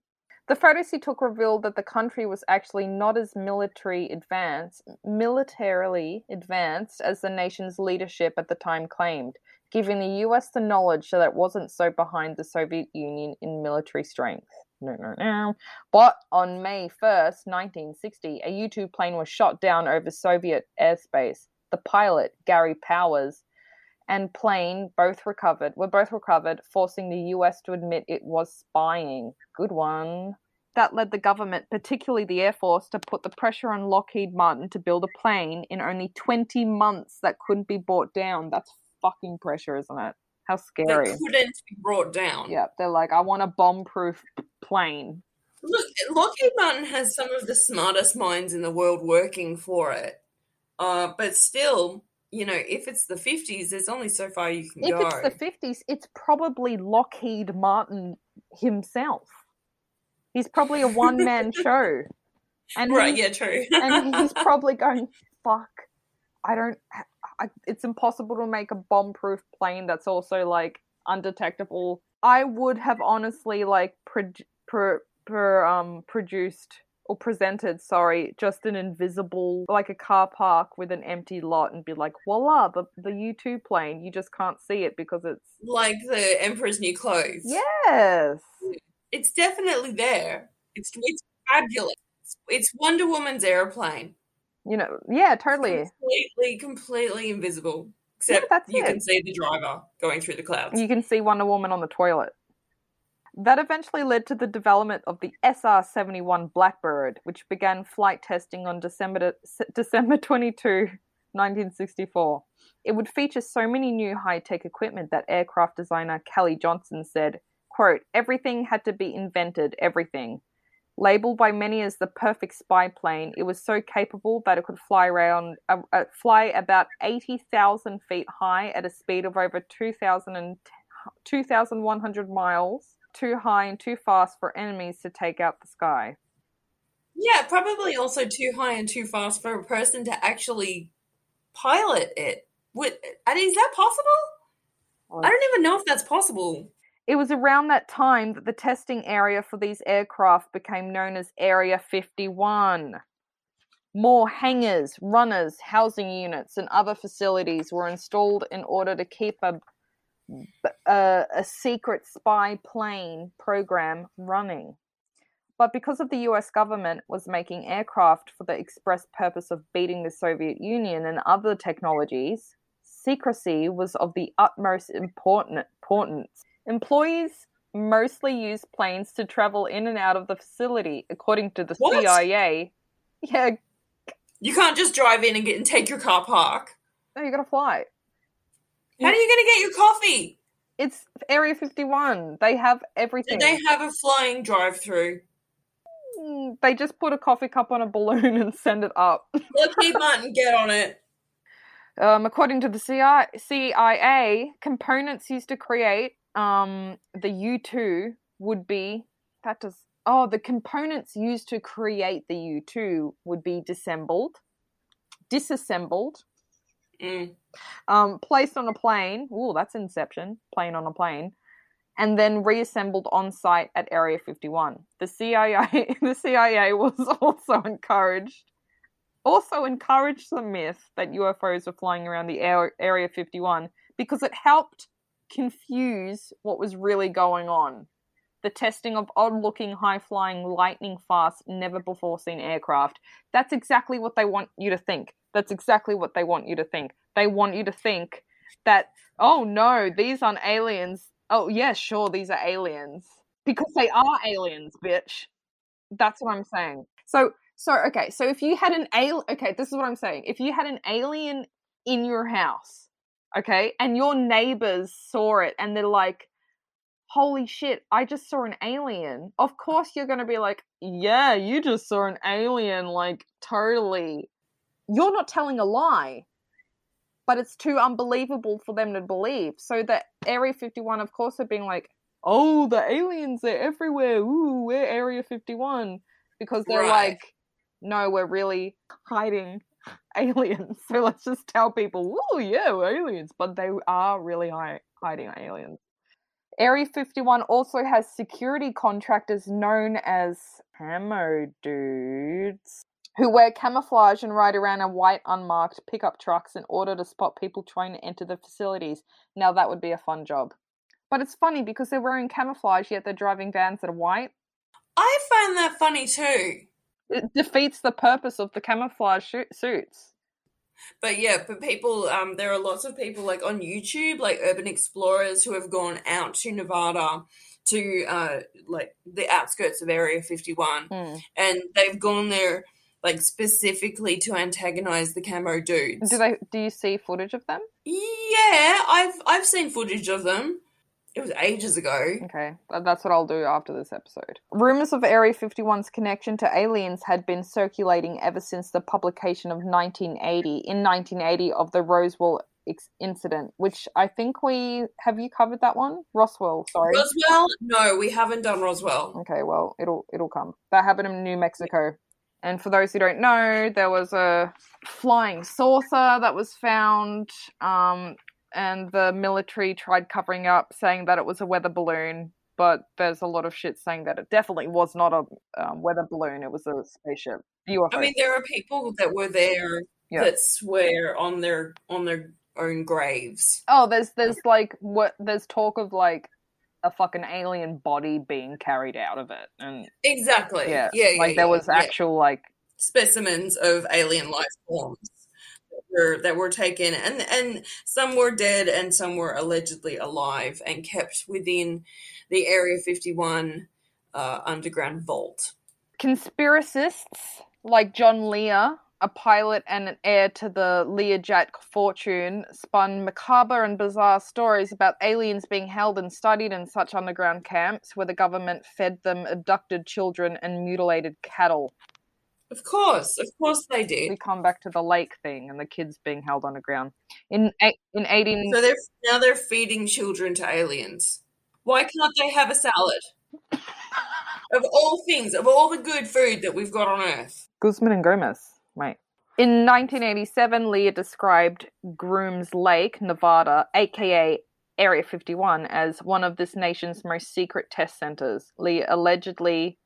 The photos he took revealed that the country was actually not as military advanced, militarily advanced as the nation's leadership at the time claimed, giving the US the knowledge that it wasn't so behind the Soviet Union in military strength. No, no, no. But on May 1st, 1960, a U 2 plane was shot down over Soviet airspace. The pilot, Gary Powers, and plane both recovered were both recovered, forcing the US to admit it was spying. Good one. That led the government, particularly the Air Force, to put the pressure on Lockheed Martin to build a plane in only 20 months that couldn't be brought down. That's fucking pressure, isn't it? How scary. That couldn't be brought down. Yeah, they're like, I want a bomb proof plane. Look, Lockheed Martin has some of the smartest minds in the world working for it. Uh, but still, you know, if it's the 50s, there's only so far you can If go. If it's the 50s, it's probably Lockheed Martin himself. He's probably a one man show. And right, yeah, true. and he's probably going, fuck, I don't, I, it's impossible to make a bomb proof plane that's also like undetectable. I would have honestly like pro, pro, pro, um, produced or presented, sorry, just an invisible, like a car park with an empty lot and be like, voila, the, the U2 plane. You just can't see it because it's. like the Emperor's New Clothes. Yes. It's definitely there. It's, it's fabulous. It's, it's Wonder Woman's airplane. You know, yeah, totally. Completely, completely invisible. Except that's you it. can see the driver going through the clouds. You can see Wonder Woman on the toilet. That eventually led to the development of the SR 71 Blackbird, which began flight testing on December, December 22, 1964. It would feature so many new high tech equipment that aircraft designer Kelly Johnson said, quote, everything had to be invented, everything. Labeled by many as the perfect spy plane, it was so capable that it could fly around, uh, uh, fly about 80,000 feet high at a speed of over 2,000 and 2,100 miles, too high and too fast for enemies to take out the sky. Yeah, probably also too high and too fast for a person to actually pilot it. Would, and is that possible? I don't even know if that's possible. It was around that time that the testing area for these aircraft became known as Area 51. More hangars, runners, housing units, and other facilities were installed in order to keep a, a, uh, a secret spy plane program running. But because of the US government was making aircraft for the express purpose of beating the Soviet Union and other technologies, secrecy was of the utmost important, importance. Employees mostly used planes to travel in and out of the facility, according to the What? CIA. Yeah, You can't just drive in and get and take your car park. no, you gotta fly. How are you going to get your coffee? It's Area 51. They have everything. Did they have a flying drive-through? Mm, They just put a coffee cup on a balloon and send it up. Lockheed Martin, get on it. Um, according to the CIA, components used to create um, the U2 would be that does oh the components used to create the U2 would be disassembled, disassembled, Mm. um, placed on a plane. Ooh, that's Inception. Plane on a plane. And then reassembled on site at Area 51. The CIA, the CIA was also encouraged, also encouraged the myth that UFOs were flying around the air, Area 51 because it helped confuse what was really going on. The testing of odd-looking, high-flying, lightning-fast, never-before-seen aircraft. That's exactly what they want you to think. That's exactly what they want you to think. They want you to think that, oh no, these aren't aliens. Oh, yeah, sure, these are aliens. Because they are aliens, bitch. That's what I'm saying. So, so okay, so if you had an alien, okay, this is what I'm saying. If you had an alien in your house, okay, and your neighbors saw it and they're like, holy shit, I just saw an alien. Of course, you're going to be like, yeah, you just saw an alien, like, totally. You're not telling a lie, but it's too unbelievable for them to believe. So the Area 51, of course, are being like, oh, the aliens, they're everywhere. Ooh, we're Area 51. Because they're Right. like, no, we're really hiding, aliens. So let's just tell people, oh yeah, we're aliens. But they are really hi- hiding aliens. Area 51 also has security contractors known as camo dudes who wear camouflage and ride around in white unmarked pickup trucks in order to spot people trying to enter the facilities. Now that would be a fun job. But it's funny because they're wearing camouflage yet they're driving vans that are white. I find that funny too. It defeats the purpose of the camouflage suits. But yeah, but people, um, there are lots of people like on YouTube, like urban explorers who have gone out to Nevada to uh, like the outskirts of Area 51, Hmm. and they've gone there like specifically to antagonize the camo dudes. Do they? Do you see footage of them? Yeah, I've I've seen footage of them. It was ages ago. Okay, that's what I'll do after this episode. Rumors of Area 51's connection to aliens had been circulating ever since the publication of 1980, in 1980, of the Roswell ex- incident, which I think we have you covered that one? Roswell, sorry. Roswell? No, we haven't done Roswell. Okay, well, it'll it'll come. That happened in New Mexico. And for those who don't know, there was a flying saucer that was found, um, and the military tried covering up, saying that it was a weather balloon. But there's a lot of shit saying that it definitely was not a um, weather balloon; it was a spaceship UFO. I mean, there are people that were there Yeah. that swear on their on their own graves. oh, there's there's like what there's talk of like a fucking alien body being carried out of it, and Exactly. yeah, Yeah. yeah like there was yeah. actual like specimens of alien life forms that were, that were taken, and and some were dead, and some were allegedly alive and kept within the Area Fifty One uh, underground vault. conspiracists like John Lear, a pilot and an heir to the Learjet fortune, spun macabre and bizarre stories about aliens being held and studied in such underground camps where the government fed them abducted children and mutilated cattle. Of course, of course they did. We come back to the lake thing and the kids being held underground. In in 18 So they're now they're feeding children to aliens. Why can't they have a salad? of all things, of all the good food that we've got on Earth. Guzman and Gomez, mate. In 1987, Lear described Grooms Lake, Nevada, aka Area 51, as one of this nation's most secret test centers. Lear allegedly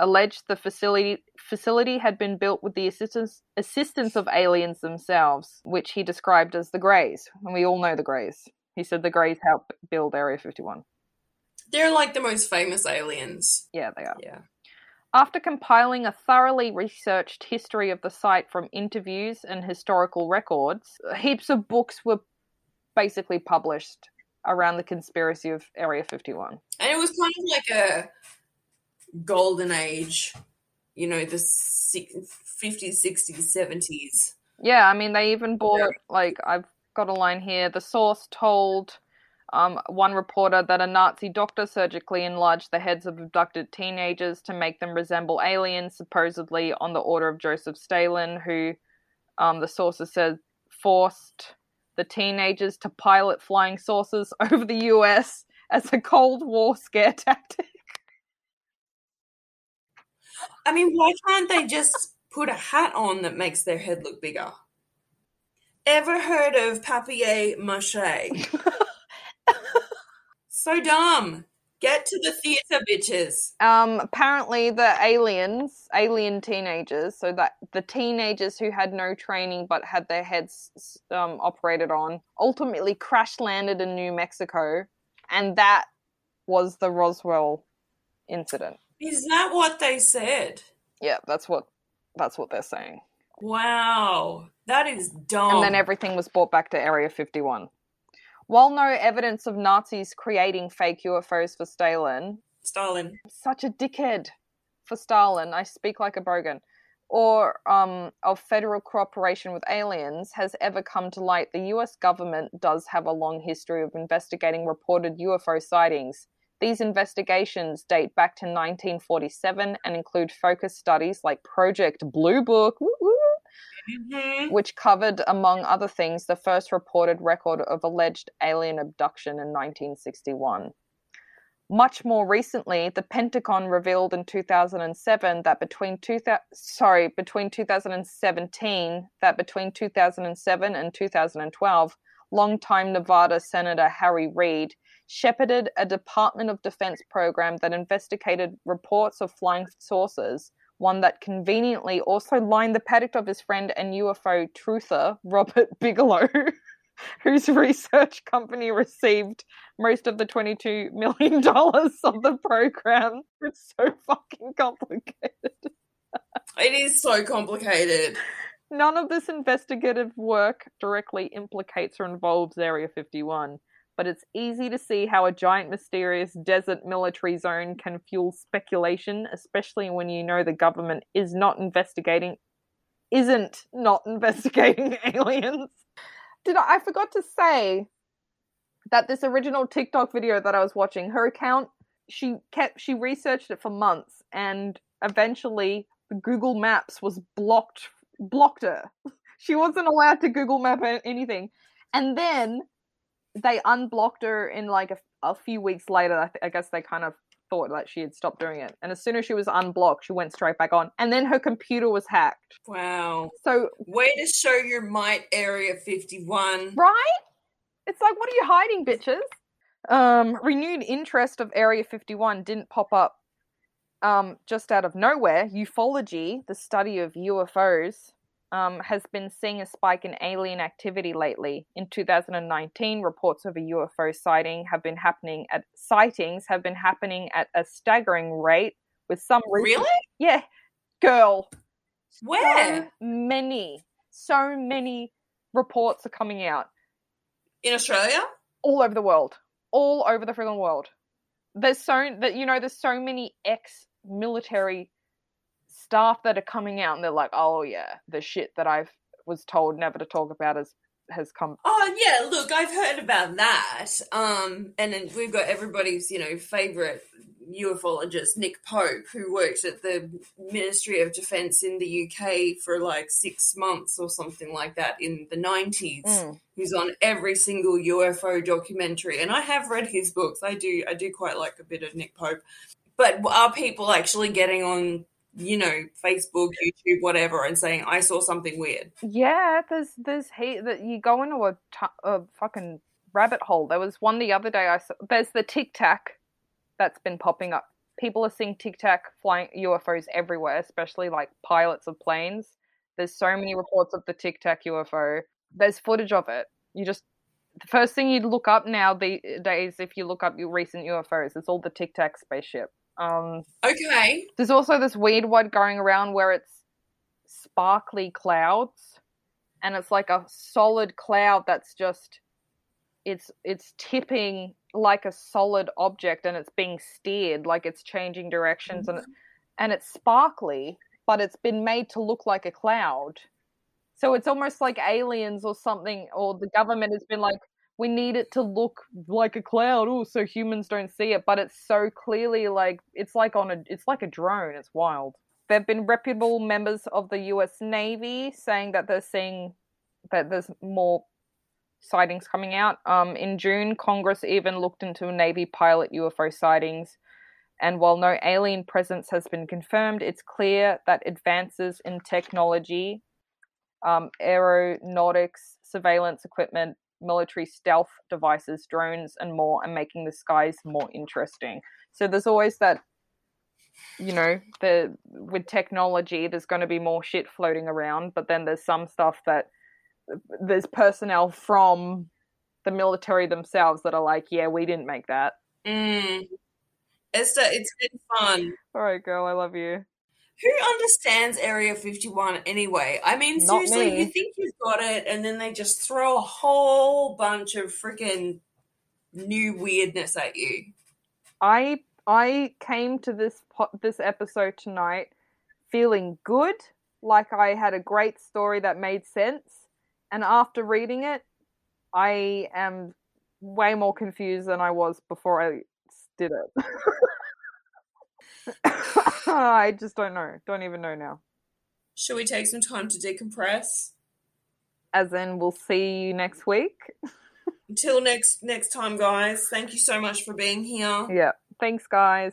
alleged the facility facility had been built with the assistance assistance of aliens themselves, which he described as the Greys. And we all know the Greys. He said the Greys helped build Area 51. They're like the most famous aliens. Yeah, they are. Yeah. After compiling a thoroughly researched history of the site from interviews and historical records, heaps of books were basically published around the conspiracy of Area 51. And it was kind of like a golden age, you know, the si- 50s, 60s, 70s. Yeah, I mean, they even bought, like, I've got a line here. The source told um, one reporter that a Nazi doctor surgically enlarged the heads of abducted teenagers to make them resemble aliens, supposedly on the order of Joseph Stalin, who um, the sources said forced the teenagers to pilot flying saucers over the US as a Cold War scare tactic. I mean, why can't they just put a hat on that makes their head look bigger? Ever heard of papier mache? so dumb. Get to the theater, bitches. Um, apparently, the aliens, alien teenagers, so that the teenagers who had no training but had their heads um, operated on, ultimately crash landed in New Mexico, and that was the Roswell incident. Is that what they said? Yeah, that's what that's what they're saying. Wow. That is dumb. And then everything was brought back to Area 51. While no evidence of Nazis creating fake UFOs for Stalin, Stalin. such a dickhead for Stalin. I speak like a bogan. Or um, of federal cooperation with aliens has ever come to light. The US government does have a long history of investigating reported UFO sightings. These investigations date back to 1947 and include focus studies like Project Blue Book, woo Mhm. which covered, among other things, the first reported record of alleged alien abduction in 1961. Much more recently, the Pentagon revealed in 2007 that between 2000, sorry, between 2017 that between 2007 and 2012, longtime Nevada Senator Harry Reid shepherded a Department of Defense program that investigated reports of flying saucers, one that conveniently also lined the paddock of his friend and UFO truther, Robert Bigelow, whose research company received most of the $22 million of the program. It's so fucking complicated. It is so complicated. None of this investigative work directly implicates or involves Area 51 but it's easy to see how a giant mysterious desert military zone can fuel speculation, especially when you know the government is not investigating isn't not investigating aliens. Did I, I forgot to say that this original TikTok video that I was watching, her account, she kept she researched it for months and eventually Google Maps was blocked blocked her. She wasn't allowed to Google Map anything. And then they unblocked her in like a, a few weeks later. I, th- I guess they kind of thought that she had stopped doing it. And as soon as she was unblocked, she went straight back on. And then her computer was hacked. Wow. So, Way to show your might, Area 51. right? It's like, what are you hiding, bitches? Um, renewed interest of Area 51 didn't pop up um, just out of nowhere. Ufology, the study of UFOs, um, has been seeing a spike in alien activity lately. In 2019, reports of a UFO sighting have been happening at sightings have been happening at a staggering rate. With some recent- Really? yeah, girl, Where? so many, so many reports are coming out In Australia? all over the world, all over the friggin' world. There's so that you know, there's so many ex-military staff that are coming out, and they're like, "Oh yeah, the shit that I was told never to talk about has has come." Oh yeah, look, I've heard about that. Um, and then we've got everybody's, you know, favorite ufologist, Nick Pope, who worked at the Ministry of Defence in the UK for like six months or something like that in the nineties. Mm. Who's on every single UFO documentary, and I have read his books. I do, I do quite like a bit of Nick Pope. But are people actually getting on, you know, Facebook, YouTube, whatever, and saying I saw something weird? Yeah, there's there's he that you go into a, t- a fucking rabbit hole. There was one the other day. I saw, there's the Tic Tac that's been popping up. People are seeing Tic Tac flying UFOs everywhere, especially like pilots of planes. There's so many reports of the Tic Tac UFO. There's footage of it. You just the first thing you'd look up now these days, if you look up your recent UFOs, it's all the Tic Tac spaceship. Um, Okay, there's also this weird one going around where it's sparkly clouds, and it's like a solid cloud that's just it's it's tipping like a solid object, and it's being steered like it's changing directions, and and it's sparkly, but it's been made to look like a cloud. So it's almost like aliens or something, or the government has been like, we need it to look like a cloud, oh, so humans don't see it. But it's so clearly like it's like on a it's like a drone. It's wild. There have been reputable members of the U.S. Navy saying that they're seeing that there's more sightings coming out. Um, in June, Congress even looked into Navy pilot UFO sightings. And while no alien presence has been confirmed, it's clear that advances in technology, um, aeronautics, surveillance equipment, military stealth devices, drones, and more and making the skies more interesting. So there's always that, you know, the with technology, there's going to be more shit floating around, but then there's some stuff that there's personnel from the military themselves that are like, yeah, we didn't make that. Mm. Esther, it's been fun. All right, girl, I love you. Who understands Area 51 anyway? I mean, Not seriously, me. you think you've got it, and then they just throw a whole bunch of freaking new weirdness at you. I I came to this po- this episode tonight feeling good, like I had a great story that made sense, and after reading it, I am way more confused than I was before I did it. I just don't know. Don't even know now. Should we take some time to decompress? As in, we'll see you next week. Until next next time, guys. Thank you so much for being here. Yeah. Thanks, guys.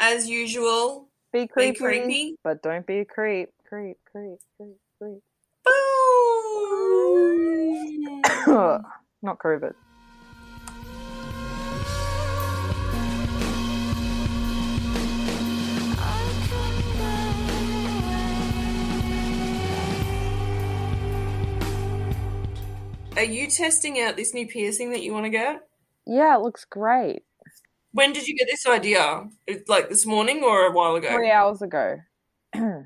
As usual, Be be creepy, creepy. but don't be a creep. Creep, creep, creep, creep. Boom. Not COVID. Are you testing out this new piercing that you want to get? Yeah, it looks great. When did you get this idea? Like this morning or a while ago? Three hours ago.